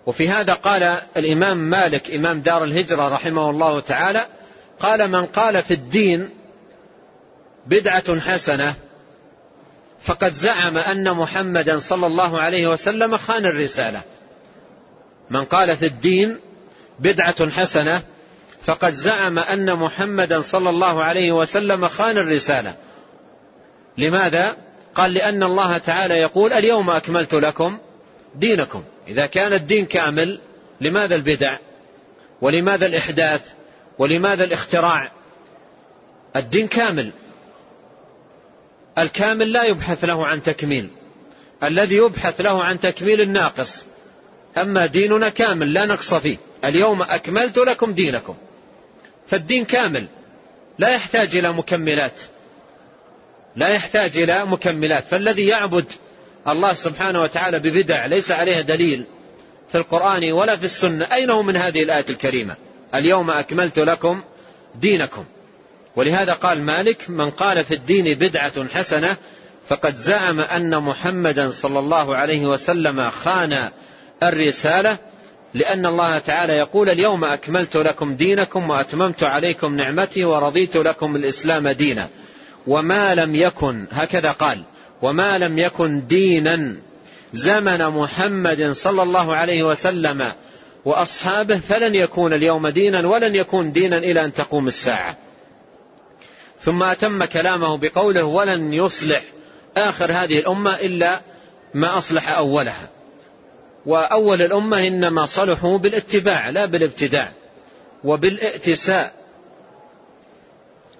وفي هذا قال الإمام مالك إمام دار الهجرة رحمه الله تعالى قال من قال في الدين بدعة حسنة فقد زعم أن محمدا صلى الله عليه وسلم خان الرسالة. من قال في الدين بدعة حسنة فقد زعم أن محمدا صلى الله عليه وسلم خان الرسالة. لماذا؟ قال لأن الله تعالى يقول اليوم أكملت لكم دينكم. إذا كان الدين كامل لماذا البدع؟ ولماذا الإحداث؟ ولماذا الاختراع؟ الدين كامل. الكامل لا يبحث له عن تكميل. الذي يبحث له عن تكميل الناقص. أما ديننا كامل لا نقص فيه. اليوم أكملت لكم دينكم. فالدين كامل. لا يحتاج إلى مكملات. لا يحتاج إلى مكملات. فالذي يعبد الله سبحانه وتعالى ببدع ليس عليها دليل في القرآن ولا في السنة. أين هو من هذه الآية الكريمة؟ اليوم أكملت لكم دينكم. ولهذا قال مالك من قال في الدين بدعة حسنة فقد زعم أن محمدا صلى الله عليه وسلم خان الرسالة لأن الله تعالى يقول اليوم أكملت لكم دينكم وأتممت عليكم نعمتي ورضيت لكم الإسلام دينا. وما لم يكن هكذا قال وما لم يكن دينا زمن محمد صلى الله عليه وسلم وأصحابه فلن يكون اليوم دينا ولن يكون دينا إلى أن تقوم الساعة. ثم أتم كلامه بقوله ولن يصلح آخر هذه الأمة إلا ما أصلح أولها. وأول الأمة إنما صلحوا بالاتباع لا بالابتداع وبالائتساء.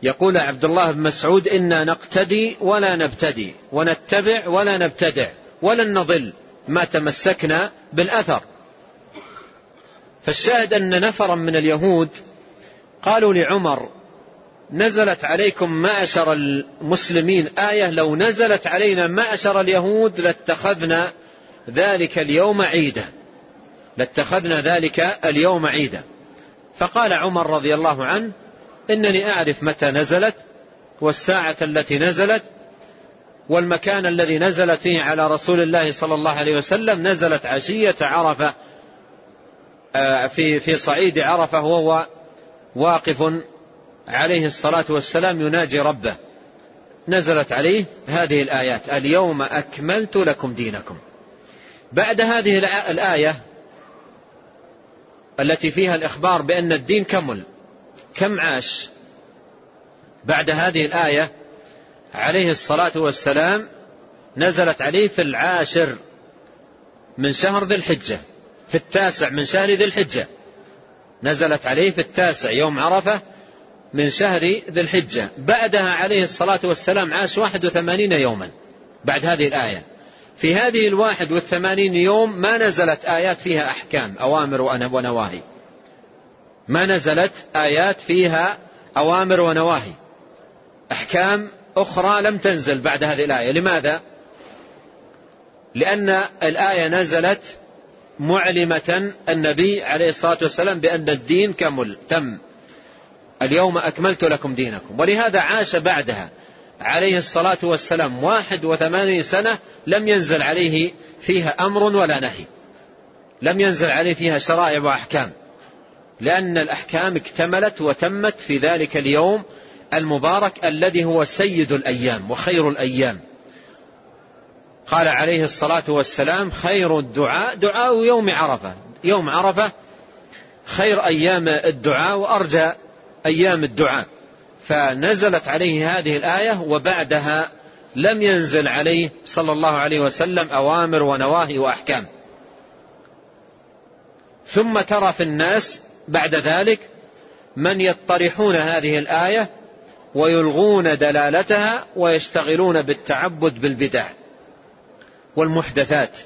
يقول عبد الله بن مسعود إنا نقتدي ولا نبتدي ونتبع ولا نبتدع ولن نضل ما تمسكنا بالأثر. فالشاهد أن نفرا من اليهود قالوا لعمر نزلت عليكم معشر المسلمين آية لو نزلت علينا معشر اليهود لاتخذنا ذلك اليوم عيدا. لاتخذنا ذلك اليوم عيدا. فقال عمر رضي الله عنه إنني أعرف متى نزلت والساعة التي نزلت والمكان الذي نزلت فيه على رسول الله صلى الله عليه وسلم. نزلت عشية عرفة آه، في في صعيد عرفة وهو واقف عليه الصلاة والسلام يناجي ربه. نزلت عليه هذه الآيات اليوم أكملت لكم دينكم. بعد هذه الآية التي فيها الإخبار بأن الدين كمل كم عاش؟ بعد هذه الآية عليه الصلاة والسلام نزلت عليه في العاشر من شهر ذي الحجة في التاسع من شهر ذي الحجة. نزلت عليه في التاسع يوم عرفة من شهر ذي الحجة. بعدها عليه الصلاة والسلام عاش واحد وثمانين يوما بعد هذه الآية. في هذه الواحد والثمانين يوم ما نزلت آيات فيها أحكام أوامر ونواهي. ما نزلت آيات فيها أوامر ونواهي. أحكام أخرى لم تنزل بعد هذه الآية. لماذا؟ لأن الآية نزلت معلمة النبي عليه الصلاة والسلام بأن الدين كمل تم. اليوم أكملت لكم دينكم. ولهذا عاش بعدها. عليه الصلاة والسلام واحد وثمانين سنة لم ينزل عليه فيها أمر ولا نهي. لم ينزل عليه فيها شرائع وأحكام. لأن الأحكام اكتملت وتمت في ذلك اليوم المبارك الذي هو سيد الأيام وخير الأيام. قال عليه الصلاة والسلام خير الدعاء دعاء يوم عرفة. يوم عرفة خير أيام الدعاء وأرجى أيام الدعاء. فنزلت عليه هذه الآية وبعدها لم ينزل عليه صلى الله عليه وسلم أوامر ونواهي وأحكام. ثم ترى في الناس بعد ذلك من يطرحون هذه الآية ويلغون دلالتها ويشتغلون بالتعبد بالبدع والمحدثات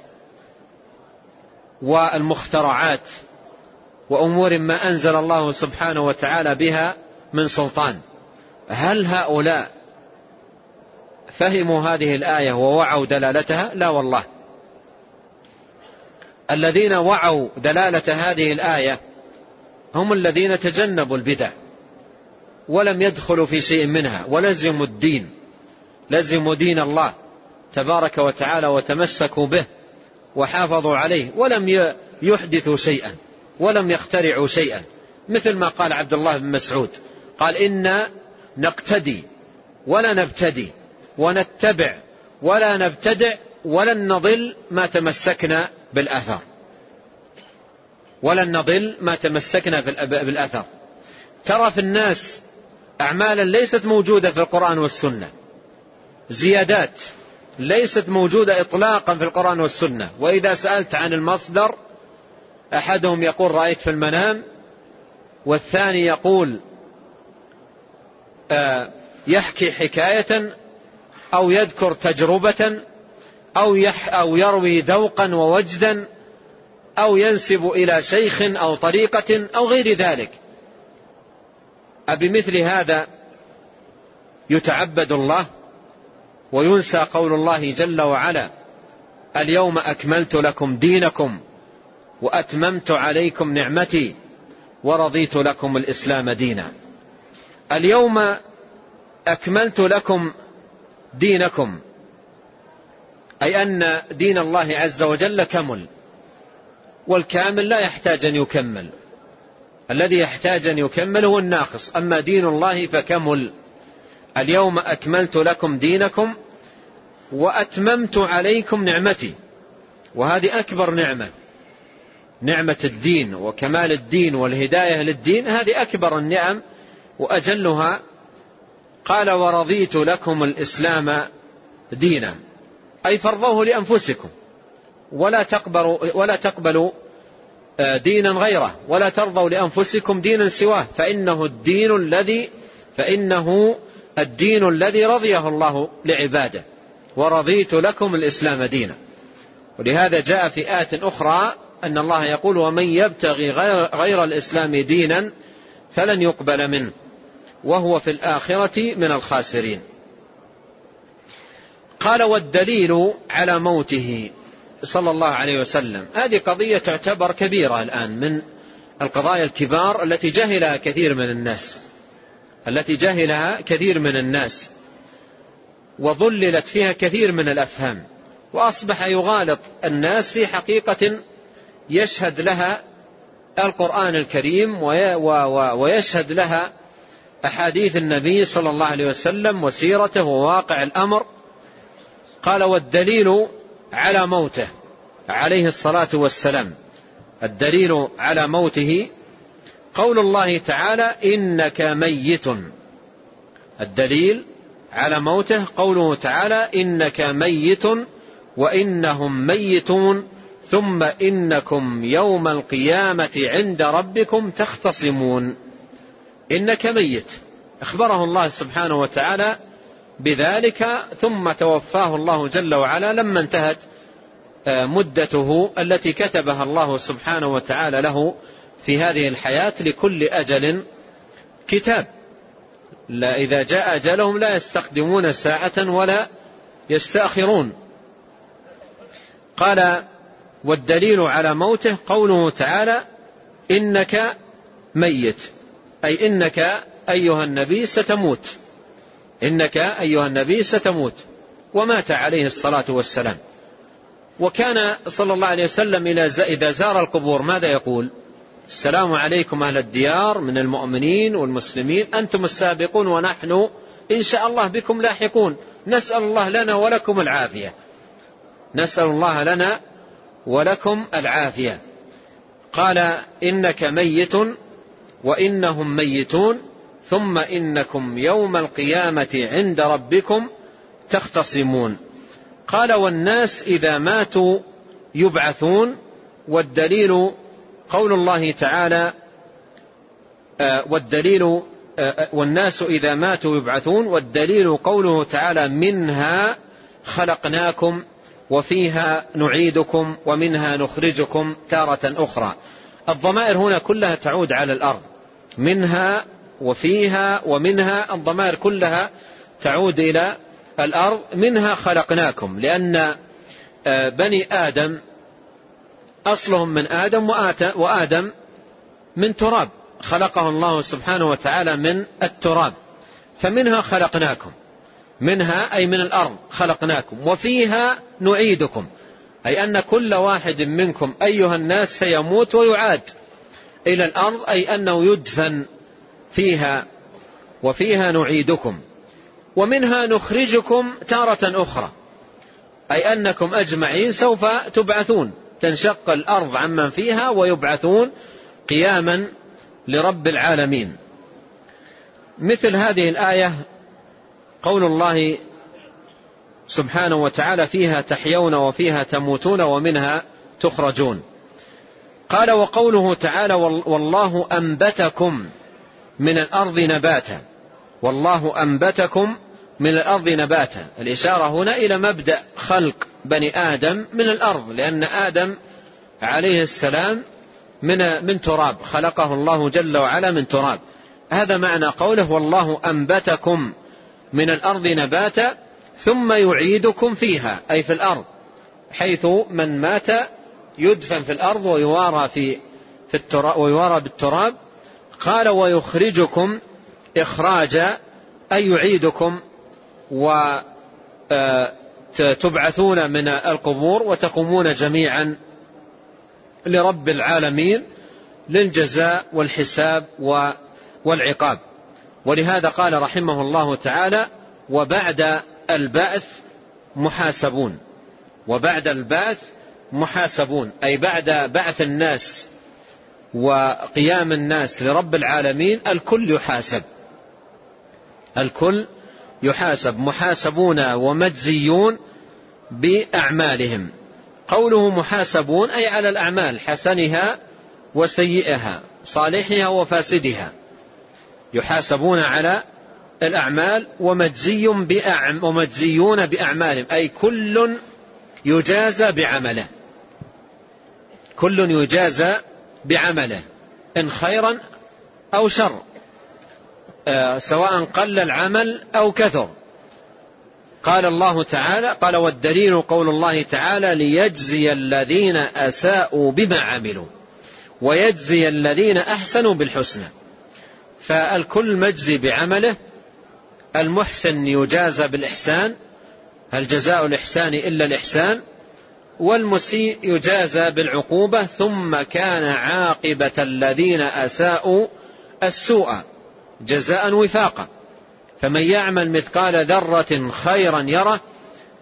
والمخترعات وأمور ما أنزل الله سبحانه وتعالى بها من سلطان. هل هؤلاء فهموا هذه الآية ووعوا دلالتها؟ لا والله. الذين وعوا دلالة هذه الآية هم الذين تجنبوا البدع ولم يدخلوا في شيء منها ولزموا الدين لزموا دين الله تبارك وتعالى وتمسكوا به وحافظوا عليه ولم يحدثوا شيئا ولم يخترعوا شيئا. مثل ما قال عبد الله بن مسعود قال إنا نقتدي ولا نبتدي ونتبع ولا نبتدع ولن نضل ما تمسكنا بالأثر ولن نضل ما تمسكنا بالأثر ترى في الناس أعمالا ليست موجودة في القرآن والسنة. زيادات ليست موجودة إطلاقا في القرآن والسنة. وإذا سألت عن المصدر أحدهم يقول رأيت في المنام والثاني يقول يحكي حكاية أو يذكر تجربة أو, يح أو يروي ذوقا ووجدا أو ينسب إلى شيخ أو طريقة أو غير ذلك. أبمثل هذا يتعبد الله وينسى قول الله جل وعلا اليوم أكملت لكم دينكم وأتممت عليكم نعمتي ورضيت لكم الإسلام دينا. اليوم أكملت لكم دينكم أي أن دين الله عز وجل كمل والكامل لا يحتاج أن يكمل الذي يحتاج أن يكمل هو الناقص أما دين الله فكمل. اليوم أكملت لكم دينكم وأتممت عليكم نعمتي وهذه أكبر نعمة نعمة الدين وكمال الدين والهداية للدين هذه أكبر النعم وأجلها قال ورضيت لكم الإسلام دينا. أي فرضوه لأنفسكم. ولا تقبلوا, ولا تقبلوا آه، دينا غيره. ولا ترضوا لأنفسكم دينا سواه. فإنه الدين الذي فإنه الدين الذي رضيه الله لعباده. ورضيت لكم الإسلام دينا. ولهذا جاء في آية أخرى أن الله يقول ومن يبتغي غير, غير الإسلام دينا فلن يقبل منه. وهو في الآخرة من الخاسرين. قال والدليل على موته صلى الله عليه وسلم. هذه قضية تعتبر كبيرة الآن من القضايا الكبار التي جهلها كثير من الناس. التي جهلها كثير من الناس. وظللت فيها كثير من الأفهام. وأصبح يغالط الناس في حقيقة يشهد لها القرآن الكريم ويشهد لها أحاديث النبي صلى الله عليه وسلم وسيرته وواقع الأمر. قال والدليل على موته عليه الصلاة والسلام. الدليل على موته قول الله تعالى إنك ميت. الدليل على موته قوله تعالى إنك ميت وإنهم ميتون ثم إنكم يوم القيامة عند ربكم تختصمون. إنك ميت. أخبره الله سبحانه وتعالى بذلك ثم توفاه الله جل وعلا لما انتهت آه، مدته التي كتبها الله سبحانه وتعالى له في هذه الحياة لكل أجل كتاب. لا إذا جاء أجلهم لا يستقدمون ساعة ولا يستأخرون. قال والدليل على موته قوله تعالى إنك ميت. أي إنك أيها النبي ستموت. إنك أيها النبي ستموت. ومات عليه الصلاة والسلام. وكان صلى الله عليه وسلم إذا زار القبور ماذا يقول؟ السلام عليكم أهل الديار من المؤمنين والمسلمين. أنتم السابقون ونحن إن شاء الله بكم لاحقون. نسأل الله لنا ولكم العافية. نسأل الله لنا ولكم العافية. قال إنك ميت وإنهم ميتون ثم إنكم يوم القيامة عند ربكم تختصمون. قال والناس إذا ماتوا يبعثون والدليل قول الله تعالى آه، والدليل آه، آه، والناس إذا ماتوا يبعثون والدليل قوله تعالى منها خلقناكم وفيها نعيدكم ومنها نخرجكم تارة أخرى. الضمائر هنا كلها تعود على الأرض. منها وفيها ومنها الضمائر كلها تعود إلى الأرض منها خلقناكم لأن بني آدم أصلهم من آدم وآدم من تراب. خلقه الله سبحانه وتعالى من التراب. فمنها خلقناكم. منها أي من الأرض خلقناكم. وفيها نعيدكم. أي أن كل واحد منكم أيها الناس سيموت ويعاد. إلى الأرض أي أنه يدفن فيها وفيها نعيدكم. ومنها نخرجكم تارة أخرى أي أنكم أجمعين سوف تبعثون. تنشق الأرض عمن فيها ويبعثون قياما لرب العالمين. مثل هذه الآية قول الله سبحانه وتعالى فيها تحيون وفيها تموتون ومنها تخرجون. قال وقوله تعالى والله أنبتكم من الأرض نباتا. والله أنبتكم من الأرض نباتا. الإشارة هنا إلى مبدأ خلق بني آدم من الأرض لأن آدم عليه السلام من من تراب. خلقه الله جل وعلا من تراب. هذا معنى قوله والله أنبتكم من الأرض نباتا ثم يعيدكم فيها أي في الأرض حيث من مات يدفن في الأرض ويوارى في في التراب ويوارى بالتراب. قال ويخرجكم إخراجا أي يعيدكم وتبعثون آه، من القبور وتقومون جميعا لرب العالمين للجزاء والحساب والعقاب. ولهذا قال رحمه الله تعالى وبعد البعث محاسبون. وبعد البعث محاسبون أي بعد بعث الناس وقيام الناس لرب العالمين الكل يحاسب. الكل يحاسب محاسبون ومجزيون بأعمالهم. قوله محاسبون أي على الأعمال حسنها وسيئها صالحها وفاسدها. يحاسبون على الأعمال ومجزي بأعم ومجزيون بأعمالهم أي كل يجازى بعمله. كل يجازى بعمله إن خيرا أو شر آه، سواء قل العمل أو كثر. قال الله تعالى قال والدليل قول الله تعالى ليجزي الذين أساءوا بما عملوا ويجزي الذين أحسنوا بالحسنى. فالكل مجزي بعمله المحسن يجازى بالإحسان هل جزاء الإحسان إلا الإحسان؟ والمسيء يجازى بالعقوبة ثم كان عاقبة الذين أساءوا السوء جزاء وفاقا. فمن يعمل مثقال ذرة خيرا يره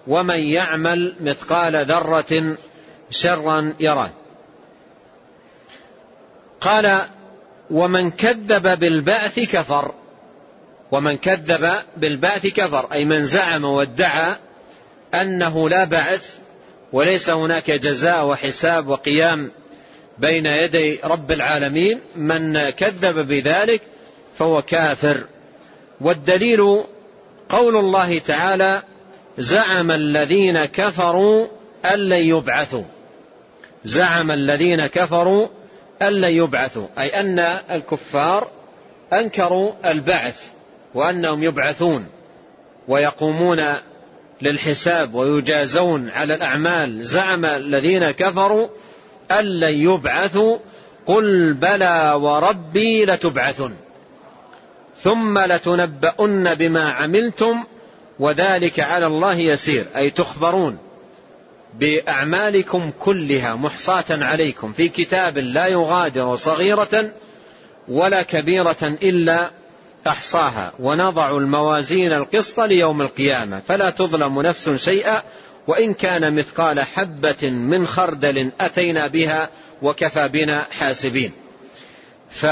ومن يعمل مثقال ذرة شرا يره. قال ومن كذب بالبعث كفر. ومن كذب بالبعث كفر أي من زعم وادعى أنه لا بعث وليس هناك جزاء وحساب وقيام بين يدي رب العالمين. من كذب بذلك فهو كافر. والدليل قول الله تعالى زعم الذين كفروا أن لن يبعثوا. زعم الذين كفروا أن لن يبعثوا. أي أن الكفار أنكروا البعث وأنهم يبعثون ويقومون للحساب ويجازون على الأعمال. زعم الذين كفروا أن لن يبعثوا. قل بلى وربي لتبعثن. ثم لتنبؤن بما عملتم وذلك على الله يسير. أي تخبرون بأعمالكم كلها محصاة عليكم. في كتاب لا يغادر صغيرة ولا كبيرة إلا أحصاها ونضع الموازين القسط ليوم القيامة. فلا تظلم نفس شيئا وإن كان مثقال حبة من خردل أتينا بها وكفى بنا حاسبين. ف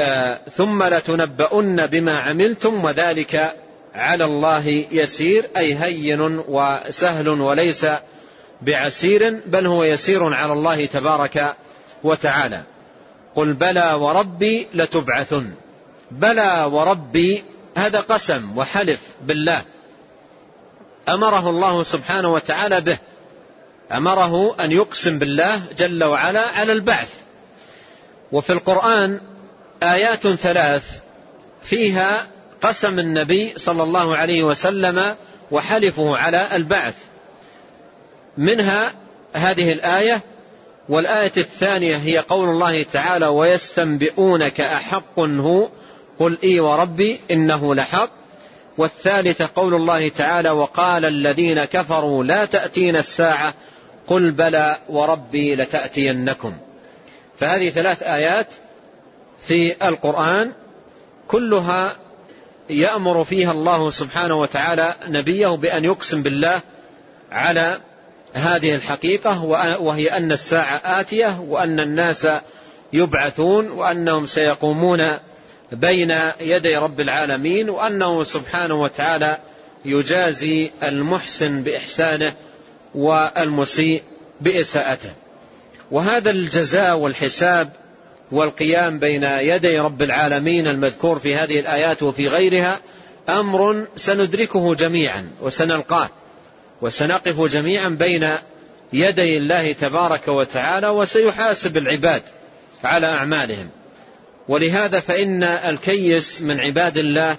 آه، ثم لتنبؤن بما عملتم وذلك على الله يسير أي هين وسهل وليس بعسير بل هو يسير على الله تبارك وتعالى. قل بلى وربي لتبعثن. بلى وربي هذا قسم وحلف بالله. أمره الله سبحانه وتعالى به. أمره أن يقسم بالله جل وعلا على البعث. وفي القرآن آيات ثلاث فيها قسم النبي صلى الله عليه وسلم وحلفه على البعث. منها هذه الآية والآية الثانية هي قول الله تعالى ويستنبئونك أحق هو قل إي وربي إنه لحق. والثالثة قول الله تعالى وقال الذين كفروا لا تأتين الساعة قل بلى وربي لتأتينكم. فهذه ثلاث آيات في القرآن كلها يأمر فيها الله سبحانه وتعالى نبيه بأن يقسم بالله على هذه الحقيقة وهي أن الساعة آتية وأن الناس يبعثون وأنهم سيقومون بين يدي رب العالمين وأنه سبحانه وتعالى يجازي المحسن بإحسانه والمسيء بإساءته. وهذا الجزاء والحساب والقيام بين يدي رب العالمين المذكور في هذه الآيات وفي غيرها أمر سندركه جميعا وسنلقاه وسنقف جميعا بين يدي الله تبارك وتعالى وسيحاسب العباد على أعمالهم. ولهذا فإن الكيس من عباد الله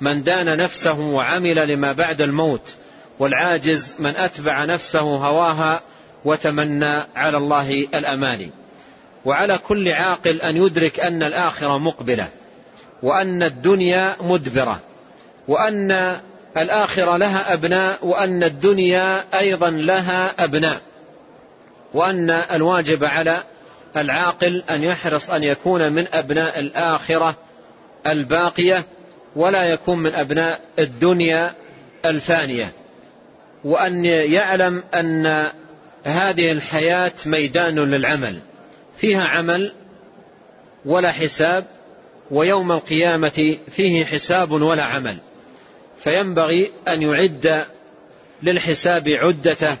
من دان نفسه وعمل لما بعد الموت والعاجز من أتبع نفسه هواها وتمنى على الله الأماني. وعلى كل عاقل أن يدرك أن الآخرة مقبلة وأن الدنيا مدبرة وأن الآخرة لها أبناء وأن الدنيا أيضا لها أبناء وأن الواجب على العاقل أن يحرص أن يكون من أبناء الآخرة الباقية ولا يكون من أبناء الدنيا الفانية. وأن يعلم أن هذه الحياة ميدان للعمل فيها عمل ولا حساب ويوم القيامة فيه حساب ولا عمل. فينبغي أن يعد للحساب عدته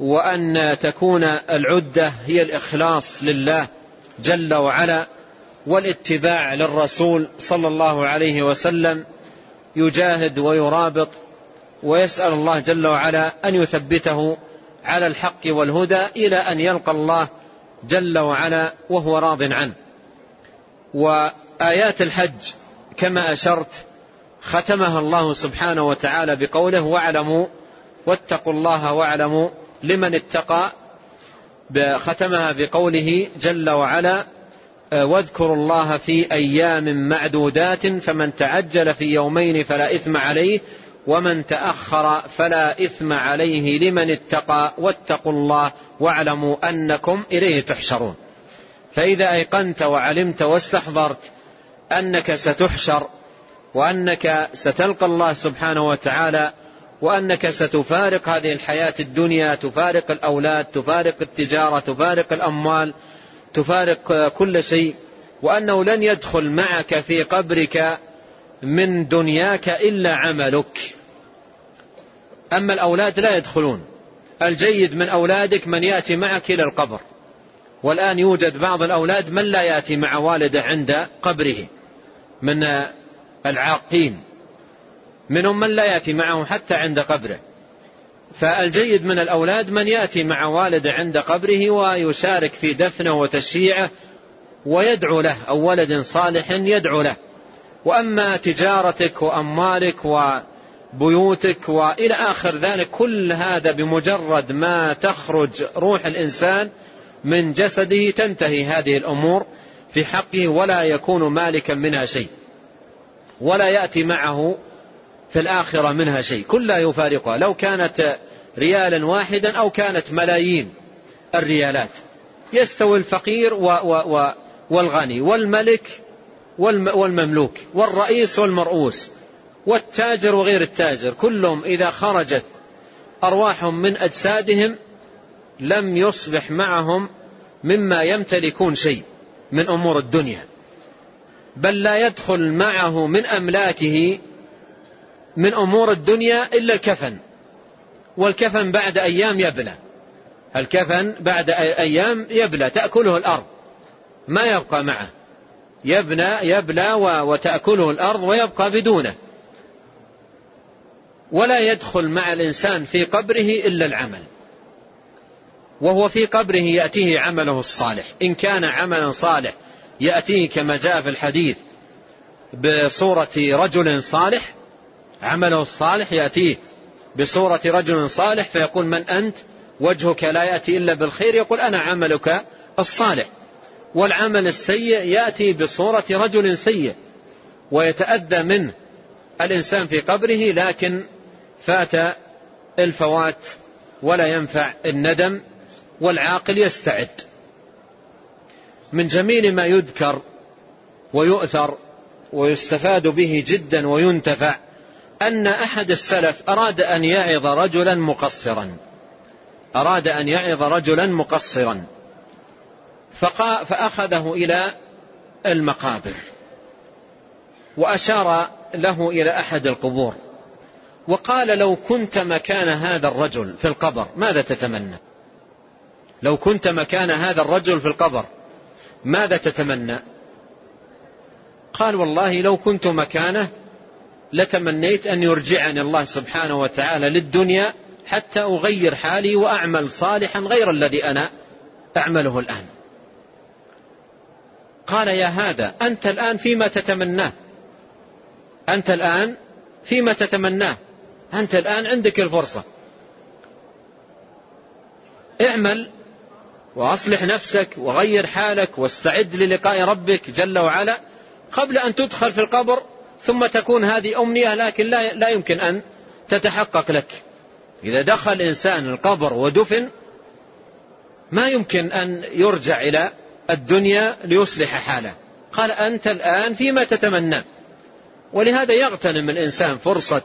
وأن تكون العدة هي الإخلاص لله جل وعلا والاتباع للرسول صلى الله عليه وسلم يجاهد ويرابط ويسأل الله جل وعلا أن يثبته على الحق والهدى إلى أن يلقى الله جل وعلا وهو راض عنه. وآيات الحج كما أشرت ختمها الله سبحانه وتعالى بقوله واعلموا واتقوا الله واعلموا لمن اتقى ختمها بقوله جل وعلا واذكروا الله في أيام معدودات فمن تعجل في يومين فلا إثم عليه ومن تأخر فلا إثم عليه لمن اتقى واتقوا الله واعلموا أنكم إليه تحشرون. فإذا أيقنت وعلمت واستحضرت أنك ستحشر وأنك ستلقى الله سبحانه وتعالى وأنك ستفارق هذه الحياة الدنيا تفارق الأولاد تفارق التجارة تفارق الأموال تفارق كل شيء وأنه لن يدخل معك في قبرك من دنياك إلا عملك. أما الأولاد لا يدخلون. الجيد من أولادك من يأتي معك إلى القبر. والآن يوجد بعض الأولاد من لا يأتي مع والده عند قبره من العاقين. منهم من لا يأتي معه حتى عند قبره. فالجيد من الأولاد من يأتي مع والده عند قبره ويشارك في دفنه وتشييعه ويدعو له أو ولد صالح يدعو له. وأما تجارتك وأموالك وبيوتك وإلى آخر ذلك كل هذا بمجرد ما تخرج روح الإنسان من جسده تنتهي هذه الأمور في حقه ولا يكون مالكا منها شيء. ولا يأتي معه في الآخرة منها شيء. كلها يفارقها. لو كانت ريالا واحدا أو كانت ملايين الريالات. يستوي الفقير و و و والغني والملك والمملوك والرئيس والمرؤوس والتاجر وغير التاجر. كلهم إذا خرجت أرواحهم من أجسادهم لم يصبح معهم مما يمتلكون شيء من أمور الدنيا. بل لا يدخل معه من أملاكه من أمور الدنيا إلا الكفن. والكفن بعد أيام يبلى. الكفن بعد أيام يبلى. تأكله الأرض. ما يبقى معه. يبنى يبلى وتأكله الأرض ويبقى بدونه. ولا يدخل مع الإنسان في قبره إلا العمل. وهو في قبره يأتيه عمله الصالح. إن كان عملا صالح يأتيه كما جاء في الحديث بصورة رجل صالح عمله الصالح يأتيه بصورة رجل صالح فيقول من أنت؟ وجهك لا يأتي إلا بالخير. يقول أنا عملك الصالح. والعمل السيء يأتي بصورة رجل سيء ويتأذى منه الإنسان في قبره لكن فات الفوات ولا ينفع الندم والعاقل يستعد. من جميل ما يذكر ويؤثر ويستفاد به جدا وينتفع أن أحد السلف أراد أن يعظ رجلا مقصرا. أراد أن يعظ رجلا مقصرا. فأخذه إلى المقابر. وأشار له إلى أحد القبور. وقال لو كنت مكان هذا الرجل في القبر ماذا تتمنى؟ لو كنت مكان هذا الرجل في القبر ماذا تتمنى؟ قال والله لو كنت مكانه لتمنيت أن يرجعني الله سبحانه وتعالى للدنيا حتى أغير حالي وأعمل صالحا غير الذي أنا أعمله الآن. قال يا هذا أنت الآن فيما تتمناه. أنت الآن فيما تتمناه. أنت الآن عندك الفرصة. اعمل وأصلح نفسك وغير حالك واستعد للقاء ربك جل وعلا قبل أن تدخل في القبر ثم تكون هذه أمنية لكن لا, لا يمكن أن تتحقق لك. إذا دخل إنسان القبر ودفن ما يمكن أن يرجع إلى الدنيا ليصلح حاله. قال أنت الآن فيما تتمنى. ولهذا يغتنم الإنسان فرصة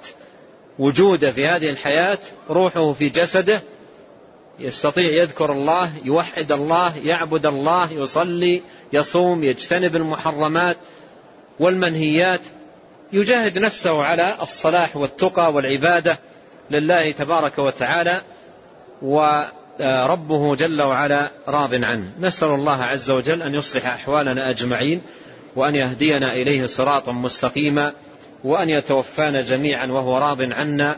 وجوده في هذه الحياة روحه في جسده يستطيع يذكر الله يوحد الله يعبد الله يصلي يصوم يجتنب المحرمات والمنهيات. يجاهد نفسه على الصلاح والتقى والعبادة لله تبارك وتعالى وربه جل وعلا راض عنه. نسأل الله عز وجل أن يصلح أحوالنا أجمعين وأن يهدينا إليه صراطا مستقيما وأن يتوفانا جميعا وهو راض عنا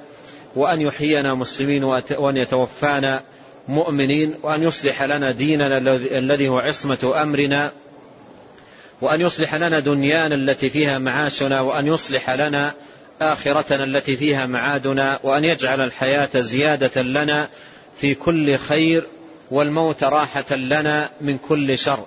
وأن يحيينا مسلمين وأن يتوفانا مؤمنين وأن يصلح لنا ديننا الذي هو عصمة أمرنا. وأن يصلح لنا دنيانا التي فيها معاشنا وأن يصلح لنا آخرتنا التي فيها معادنا وأن يجعل الحياة زيادة لنا في كل خير والموت راحة لنا من كل شر.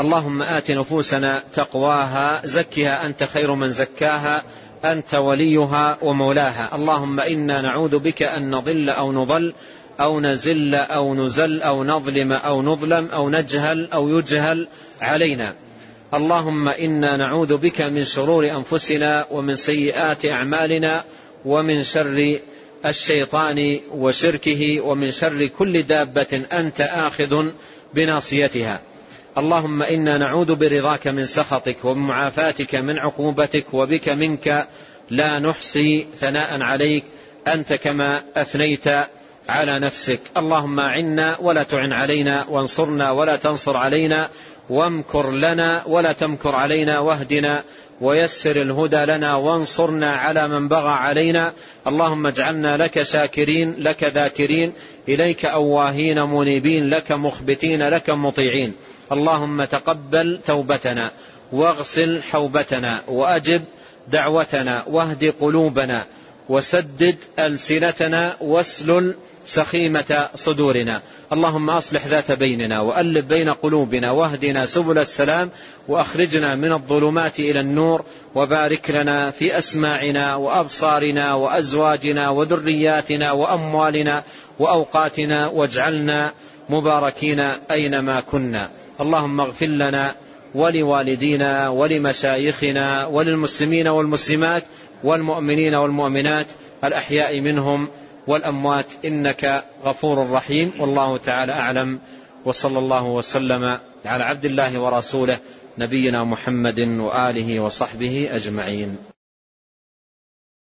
اللهم آت نفوسنا تقواها زكها أنت خير من زكاها أنت وليها ومولاها. اللهم إنا نعوذ بك أن نضل أو نضل أو نزل أو نزل أو نظلم أو نظلم أو نجهل أو يجهل علينا. اللهم إنا نعوذ بك من شرور أنفسنا ومن سيئات أعمالنا ومن شر الشيطان وشركه ومن شر كل دابة أنت آخذ بناصيتها. اللهم إنا نعوذ برضاك من سخطك ومعافاتك من عقوبتك وبك منك لا نحصي ثناء عليك. أنت كما أثنيت على نفسك. اللهم أعنا ولا تعن علينا وانصرنا ولا تنصر علينا. وامكر لنا ولا تمكر علينا واهدنا ويسر الهدى لنا وانصرنا على من بغى علينا. اللهم اجعلنا لك شاكرين لك ذاكرين إليك أواهين منيبين لك مخبتين لك مطيعين. اللهم تقبل توبتنا واغسل حوبتنا وأجب دعوتنا واهد قلوبنا وسدد ألسنتنا واسلل سخيمة صدورنا. اللهم أصلح ذات بيننا وألف بين قلوبنا واهدنا سبل السلام وأخرجنا من الظلمات إلى النور وبارك لنا في أسماعنا وأبصارنا وأزواجنا وذرياتنا وأموالنا وأوقاتنا واجعلنا مباركين أينما كنا. اللهم اغفر لنا ولوالدينا ولمشايخنا وللمسلمين والمسلمات والمؤمنين والمؤمنات الأحياء منهم والأموات إنك غفور رحيم والله تعالى أعلم وصلى الله وسلم على عبد الله ورسوله نبينا محمد وآله وصحبه أجمعين